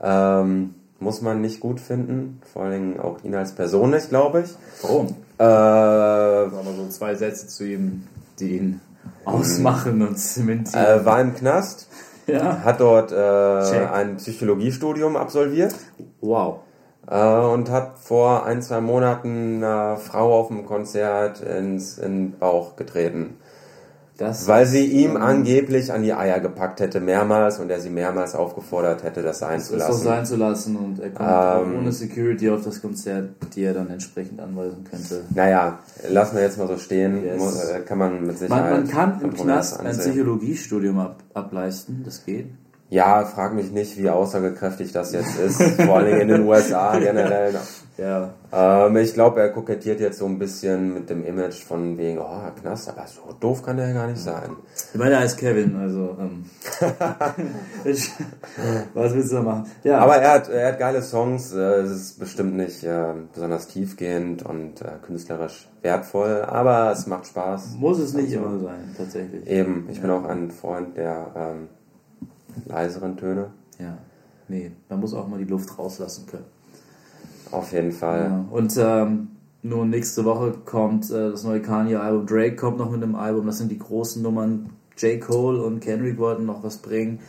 Ähm, muss man nicht gut finden. Vor allem auch ihn als Person nicht, glaube ich. Warum? Äh, Aber so zwei Sätze zu ihm, die ihn ausmachen und zementieren. Äh, war im Knast. Ja. Hat dort äh, ein Psychologiestudium absolviert. Wow. Äh, und hat vor ein, zwei Monaten eine Frau auf dem Konzert ins in den Bauch getreten. Das Weil sie ihm angeblich an die Eier gepackt hätte, mehrmals, und er sie mehrmals aufgefordert hätte, das sein das zu lassen. Das sein zu lassen, und er kommt ähm, ohne Security auf das Konzert, die er dann entsprechend anweisen könnte. Naja, lassen wir jetzt mal so stehen, yes. Muss, äh, kann man mit Sicherheit... Man, man kann im Knast ein Psychologiestudium ab, ableisten, das geht. Ja, frag mich nicht, wie aussagekräftig das jetzt ist, vor allem in den USA generell. Ja. Ähm, ich glaube, er kokettiert jetzt so ein bisschen mit dem Image von wegen, oh, Knast, aber so doof kann der ja gar nicht sein. Ich meine, er heißt Kevin, also ähm, was willst du da machen? Ja. Aber er hat, er hat geile Songs, äh, es ist bestimmt nicht äh, besonders tiefgehend und äh, künstlerisch wertvoll, aber es macht Spaß. Muss es nicht also, immer sein, tatsächlich. Eben, ich ja. bin auch ein Freund der ähm, leiseren Töne. Ja, nee, man muss auch mal die Luft rauslassen können. Auf jeden Fall. Ja. Und ähm, nur nächste Woche kommt äh, das neue Kanye-Album. Drake kommt noch mit einem Album. Das sind die großen Nummern. J. Cole und Kendrick wollten noch was bringen.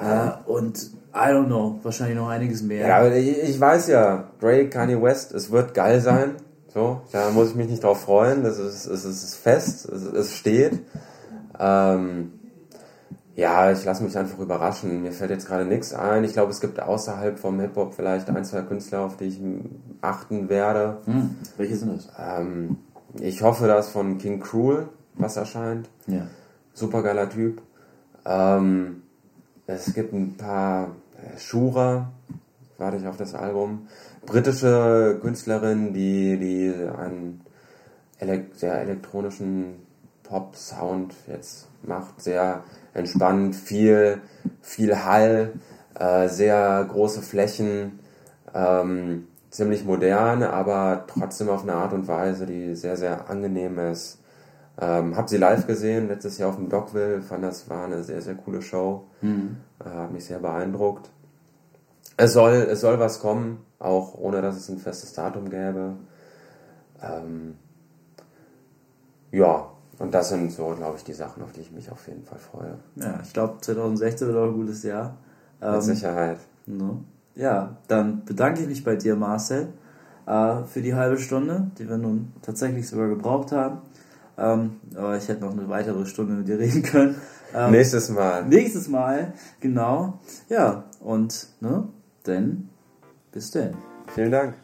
Ja. Äh, und I don't know, wahrscheinlich noch einiges mehr. Ja, aber ich, ich weiß ja, Drake, Kanye West, es wird geil sein. So, da muss ich mich nicht drauf freuen. Das ist, es ist fest, es, es steht. Ähm, ja, ich lasse mich einfach überraschen. Mir fällt jetzt gerade nichts ein. Ich glaube, es gibt außerhalb vom Hip-Hop vielleicht ein, zwei Künstler, auf die ich achten werde. Hm, welche sind das? Ähm, ich hoffe, dass von King Cruel was erscheint. Ja. Super geiler Typ. Ähm, es gibt ein paar äh, Shura, warte ich auf das Album. Britische Künstlerin, die, die einen elek sehr elektronischen Pop-Sound jetzt macht. Sehr entspannt, viel, viel Hall, äh, sehr große Flächen, ähm, ziemlich modern, aber trotzdem auf eine Art und Weise, die sehr, sehr angenehm ist. Ähm, hab sie live gesehen, letztes Jahr auf dem Dockville, fand das war eine sehr, sehr coole Show. Mhm. Äh, hat mich sehr beeindruckt. Es soll, es soll was kommen, auch ohne dass es ein festes Datum gäbe. Ähm, ja, und das sind so, glaube ich, die Sachen, auf die ich mich auf jeden Fall freue. Ja, ich glaube, 2016 wird auch ein gutes Jahr. Mit ähm, Sicherheit. No. Ja, dann bedanke ich mich bei dir, Marcel, äh, für die halbe Stunde, die wir nun tatsächlich sogar gebraucht haben. Ähm, aber ich hätte noch eine weitere Stunde mit dir reden können. Ähm, nächstes Mal. Nächstes Mal, genau. Ja, und, ne, denn, bis denn. Vielen Dank.